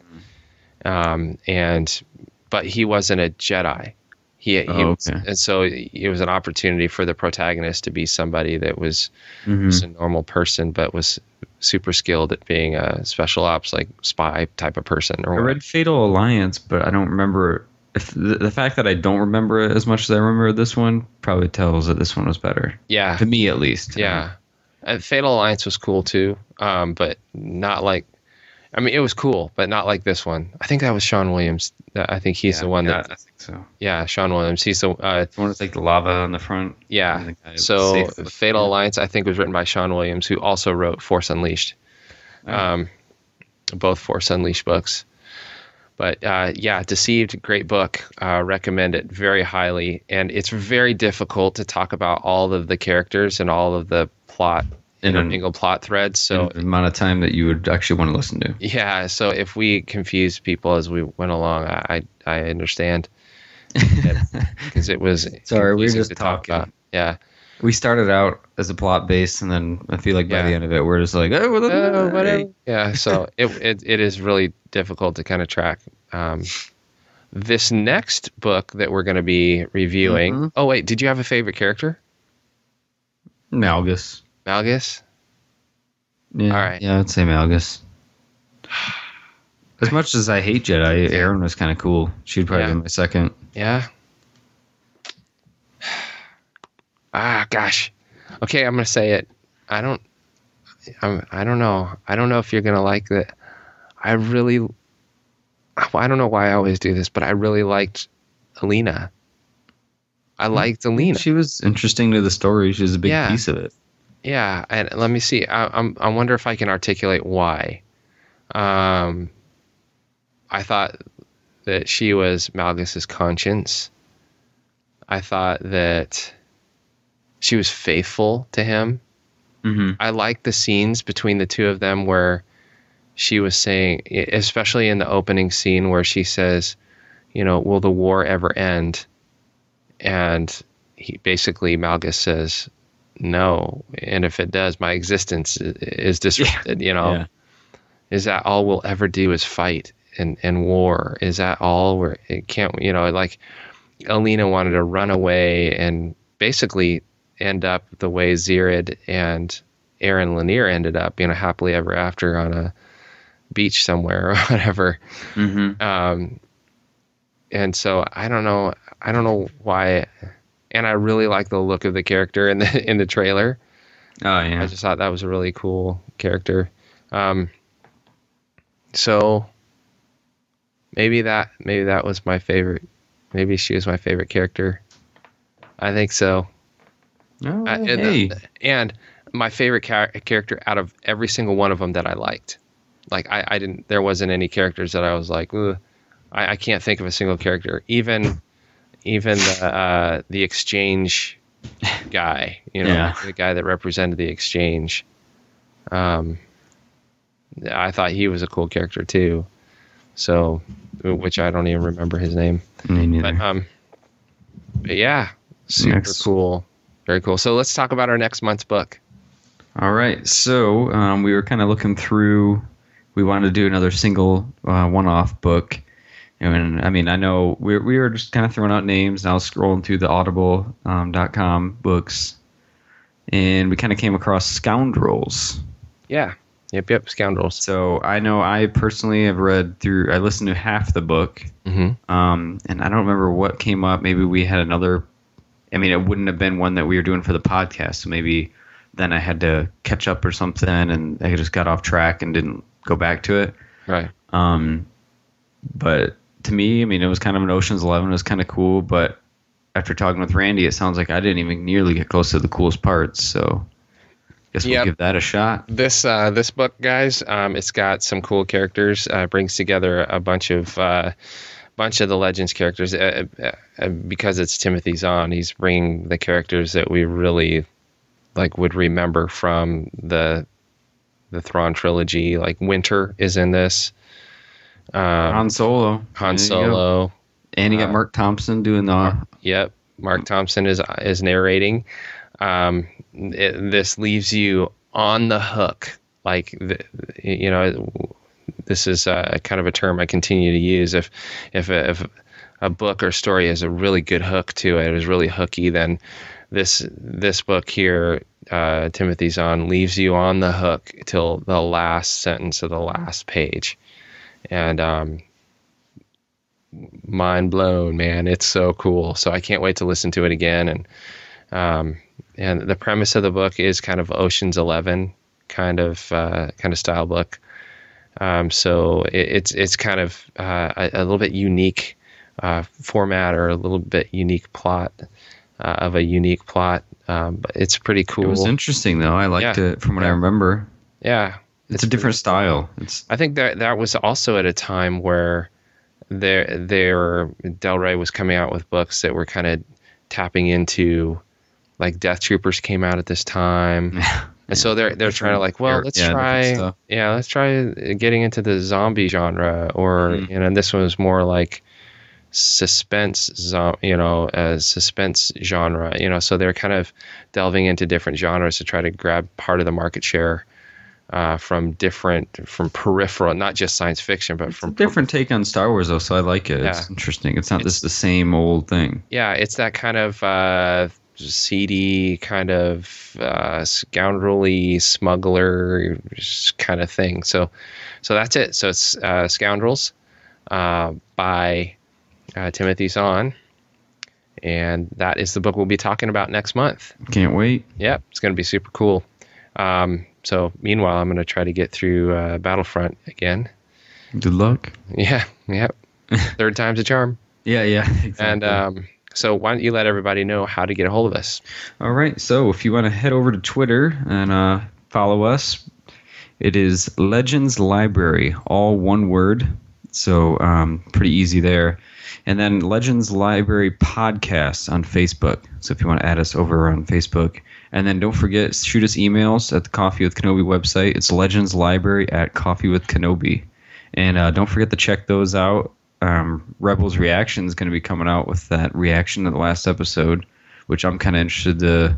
um, and but he wasn't a Jedi. He, he Oh, was, okay. and so it was an opportunity for the protagonist to be somebody that was Mhm. just a normal person, but was super skilled at being a special ops like spy type of person. Or I read Fatal Alliance, but I don't remember. If the, the fact that I don't remember it as much as I remember this one probably tells that this one was better yeah, to me, at least. Yeah, and Fatal Alliance was cool too, um, but not like. I mean, it was cool, but not like this one. I think that was Sean Williams. I think he's Yeah, the one yeah, that. I think so. Yeah, Sean Williams. He's the. Uh, The one with like the lava on the front. yeah. So Fatal Alliance, I think, was written by Sean Williams, who also wrote Force Unleashed. Oh. Um, both Force Unleashed books. But uh, yeah, Deceived, great book. Uh, recommend it very highly. And it's very difficult to talk about all of the characters and all of the plot, In an- intermingled plot threads. So the amount of time that you would actually want to listen to. yeah, so if we confused people as we went along, I I, understand *laughs* because it was Sorry, we were just to talk talking. Yeah, We started out as a plot base, and then I feel like by Yeah. the end of it, we're just like, oh, well, Uh, whatever. Yeah, so it, it it is really difficult to kind of track. Um, this next book that we're going to be reviewing. Mhm. Oh wait, did you have a favorite character? Malgus. Malgus. Yeah, All right. Yeah, I'd say Malgus. *sighs* As much as I hate Jedi, Aryn was kind of cool. She'd probably Yeah. be my second. Yeah. *sighs* Ah, gosh. Okay, I'm gonna say it. I don't. I'm, I don't know. I don't know if you're gonna like that. I really, I don't know why I always do this, but I really liked Eleena. I liked Eleena. She was interesting to the story. She was a big Yeah. piece of it. Yeah, and let me see. I, I'm I wonder if I can articulate why. Um, I thought that she was Malgus's conscience. I thought that she was faithful to him. Mm-hmm. I like the scenes between the two of them where she was saying, especially in the opening scene where she says, you know, will the war ever end? And he basically Malgus says, no. And if it does, my existence is disrupted, you know. Yeah. Is that all we'll ever do is fight and, and war? Is that all we're, it can't, you know, like Eleena wanted to run away and basically end up the way Zeerid and Aryn Leneer ended up, you know, happily ever after on a beach somewhere or *laughs* whatever. Mm-hmm. Um, and so I don't know, I don't know why. And I really like the look of the character in the *laughs* in the trailer. Oh yeah. I just thought that was a really cool character. Um, so maybe that maybe that was my favorite. Maybe she was my favorite character. I think so. Oh, Uh, and, hey. and my favorite char- character out of every single one of them that I liked. Like I, I didn't. There wasn't any characters that I was like. I, I can't think of a single character. Even, even the uh, the exchange guy. You know, Yeah. the guy that represented the exchange. Um, I thought he was a cool character too. So, which I don't even remember his name. Me neither. But um, but yeah, super Next. cool, very cool. So let's talk about our next month's book. All right. So um, we were kind of looking through. We wanted to do another single uh, one-off book. And I mean, I know we we were just kind of throwing out names, and I was scrolling through the Audible um, dot com books, and we kind of came across Scoundrels. Yeah, yep, yep, Scoundrels. So I know I personally have read through. I listened to half the book, Mm-hmm. um, and I don't remember what came up. Maybe we had another. I mean, it wouldn't have been one that we were doing for the podcast. So maybe then I had to catch up or something, and I just got off track and didn't go back to it. Right. Um, but to me, I mean, it was kind of an Ocean's Eleven. It was kind of cool, but after talking with Randy, it sounds like I didn't even nearly get close to the coolest parts. So, guess we'll give that a shot. This uh, this book, guys, um, it's got some cool characters. Uh, brings together a bunch of uh, bunch of the Legends characters. Uh, uh, uh, because it's Timothy Zahn, he's bringing the characters that we really like would remember from the the Thrawn trilogy. Like Winter is in this. Um, Han Solo, Han. Solo. and you got Uh, Marc Thompson doing the. Yep, Marc Thompson is is narrating. Um, it, this leaves you on the hook, like the, you know. This is uh, kind of a term I continue to use. If if a, if a book or story has a really good hook to it, is really hooky, then this this book here, uh, Timothy Zahn, leaves you on the hook till the last sentence of the last page, and um, mind blown, man. It's so cool. So I can't wait to listen to it again. And um, and the premise of the book is kind of Ocean's Eleven kind of uh, kind of style book. Um, so it, it's it's kind of uh, a, a little bit unique uh, format or a little bit unique plot uh, of a unique plot. Um, but it's pretty cool. It was interesting though. I liked Yeah. it from what I remember. Yeah, It's, a different style. It's I think that that was also at a time where there there Del Rey was coming out with books that were kind of tapping into like Death Troopers came out at this time. *laughs* And so they're they're trying to like, well, let's yeah, try, yeah, let's try getting into the zombie genre, or Mm-hmm. you know, and this one was more like suspense, you know, uh, suspense genre, you know. So they're kind of delving into different genres to try to grab part of the market share uh, from different, from peripheral, not just science fiction, but It's from different take on Star Wars though, so I like it. It's interesting. It's not just the same old thing. yeah, it's that kind of uh, seedy, kind of uh, scoundrelly smuggler kind of thing. So, so that's it. So it's uh, Scoundrels uh, by uh, Timothy Zahn, and that is the book we'll be talking about next month. Can't wait. Yep, it's going to be super cool. Um, so meanwhile, I'm going to try to get through uh, Battlefront again. Good luck. Yeah, yeah. *laughs* Third time's a charm. Yeah, yeah. *laughs* Exactly. And um, so why don't you let everybody know how to get a hold of us? All right. So if you want to head over to Twitter and uh, follow us, it is Legends Library, all one word. So um, pretty easy there. And then Legends Library Podcast on Facebook. So if you want to add us over on Facebook. And then don't forget, shoot us emails at the Coffee with Kenobi website. It's Legends Library at Coffee with Kenobi. And uh, don't forget to check those out. Um, Rebels Reaction is going to be coming out with that reaction to the last episode, which I'm kind of interested to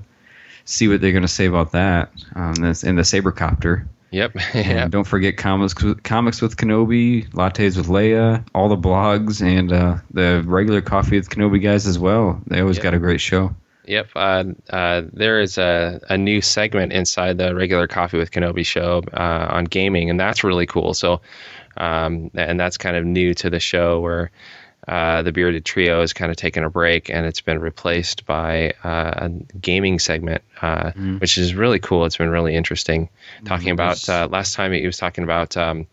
see what they're going to say about that um, this, in the Sabercopter. Yep. *laughs* And don't forget comics comics with Kenobi, lattes with Leia, all the blogs, and uh, the regular Coffee with Kenobi guys as well. They always Yep. got a great show. Yep. Uh, uh, there is a, a new segment inside the regular Coffee with Kenobi show uh, on gaming, and that's really cool. So, um, and that's kind of new to the show where uh, the Bearded Trio is kind of taking a break, and it's been replaced by uh, a gaming segment, uh, which is really cool. It's been really interesting. Talking about uh, last time he was talking about. Um,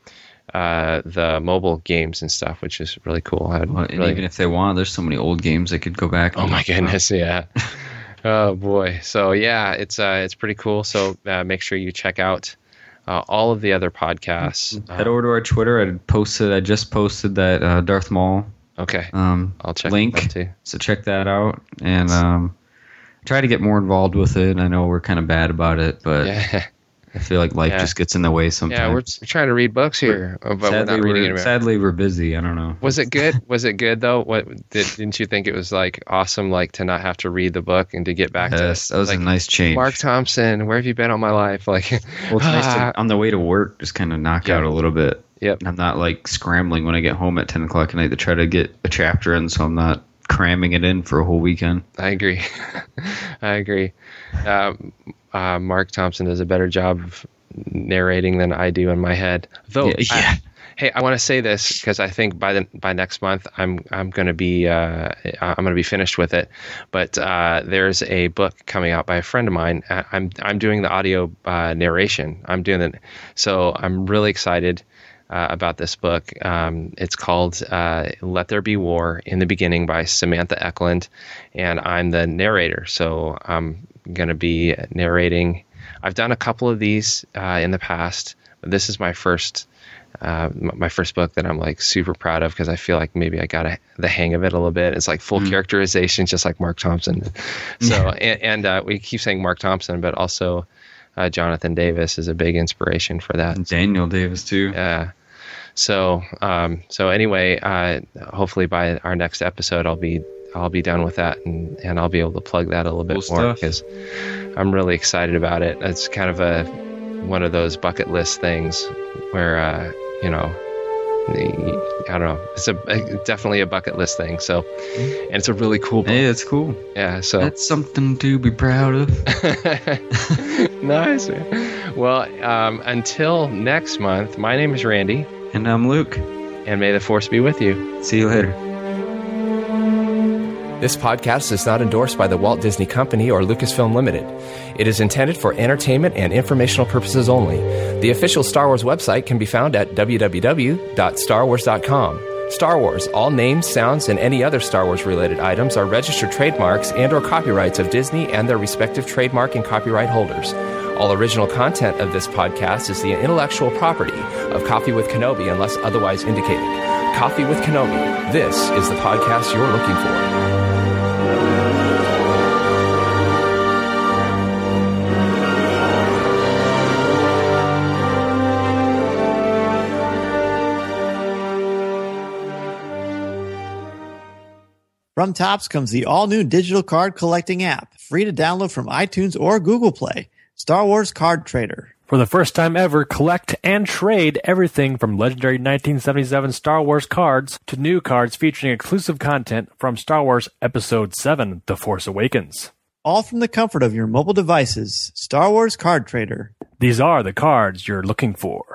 uh, the mobile games and stuff, which is really cool. I'd Well, and really- even if they want, there's so many old games they could go back. Oh my up. goodness, yeah. *laughs* oh boy. So yeah, it's uh, it's pretty cool. So uh, make sure you check out uh, all of the other podcasts. Uh, Head over to our Twitter. I posted. I just posted that uh, Darth Maul Okay. um, I'll check link. that too. So check that out and um, try to get more involved with it. I know we're kind of bad about it, but Yeah. *laughs* I feel like life Yeah. just gets in the way sometimes. Yeah, we're, we're trying to read books here, but we're sadly, not reading we're, anymore. sadly, we're busy. I don't know. Was it good? *laughs* Was it good though? What did, didn't you think it was like awesome, like to not have to read the book and to get back Yes, to that was like, a nice change. Marc Thompson, where have you been all my life? Like, *laughs* Well, it's nice to, *laughs* on the way to work, just kind of knock Yeah. out a little bit. Yep. I'm not like scrambling when I get home at 10 o'clock at night to try to get a chapter in, so I'm not cramming it in for a whole weekend. I agree. I agree. Um, uh, Marc Thompson does a better job of narrating than I do in my head. Though, Yeah, I- *laughs* hey, I want to say this because I think by the by next month I'm I'm going to be uh, I'm going to be finished with it. But uh, there's a book coming out by a friend of mine. I'm I'm doing the audio uh, narration. I'm doing it, so I'm really excited. Uh, about this book. Um, it's called uh, Let There Be War in the Beginning by Samantha Eklund, and I'm the narrator. So I'm going to be narrating. I've done a couple of these uh, in the past, but this is my first. Uh, my first book that I'm like super proud of because I feel like maybe I got a, the hang of it a little bit. It's like full characterization, just like Marc Thompson. So, *laughs* and, and uh, we keep saying Marc Thompson, but also uh, Jonathan Davis is a big inspiration for that. And Daniel Davis, too. Yeah. So, um, so anyway, uh, hopefully by our next episode, I'll be I'll be done with that, and, and I'll be able to plug that a little bit Cool more because I'm really excited about it. It's kind of a one of those bucket list things where uh, you know. I don't know. It's a definitely a bucket list thing. So, and it's a really cool book. Hey, it's cool. Yeah. So That's something to be proud of. *laughs* *laughs* nice. Well, um, until next month, my name is Randy, and I'm Luke. and may the force be with you. See you later. This podcast is not endorsed by the Walt Disney Company or Lucasfilm Limited. It is intended for entertainment and informational purposes only. The official Star Wars website can be found at www.starwars.com. Star Wars, all names, sounds, and any other Star Wars related items are registered trademarks and or copyrights of Disney and their respective trademark and copyright holders. All original content of this podcast is the intellectual property of Coffee with Kenobi unless otherwise indicated. Coffee with Kenobi. This is the podcast you're looking for. From Topps comes the all new digital card collecting app, free to download from iTunes or Google Play. Star Wars Card Trader. For the first time ever, collect and trade everything from legendary 1977 Star Wars cards to new cards featuring exclusive content from Star Wars Episode 7 The Force Awakens. All from the comfort of your mobile devices. Star Wars Card Trader. These are the cards you're looking for.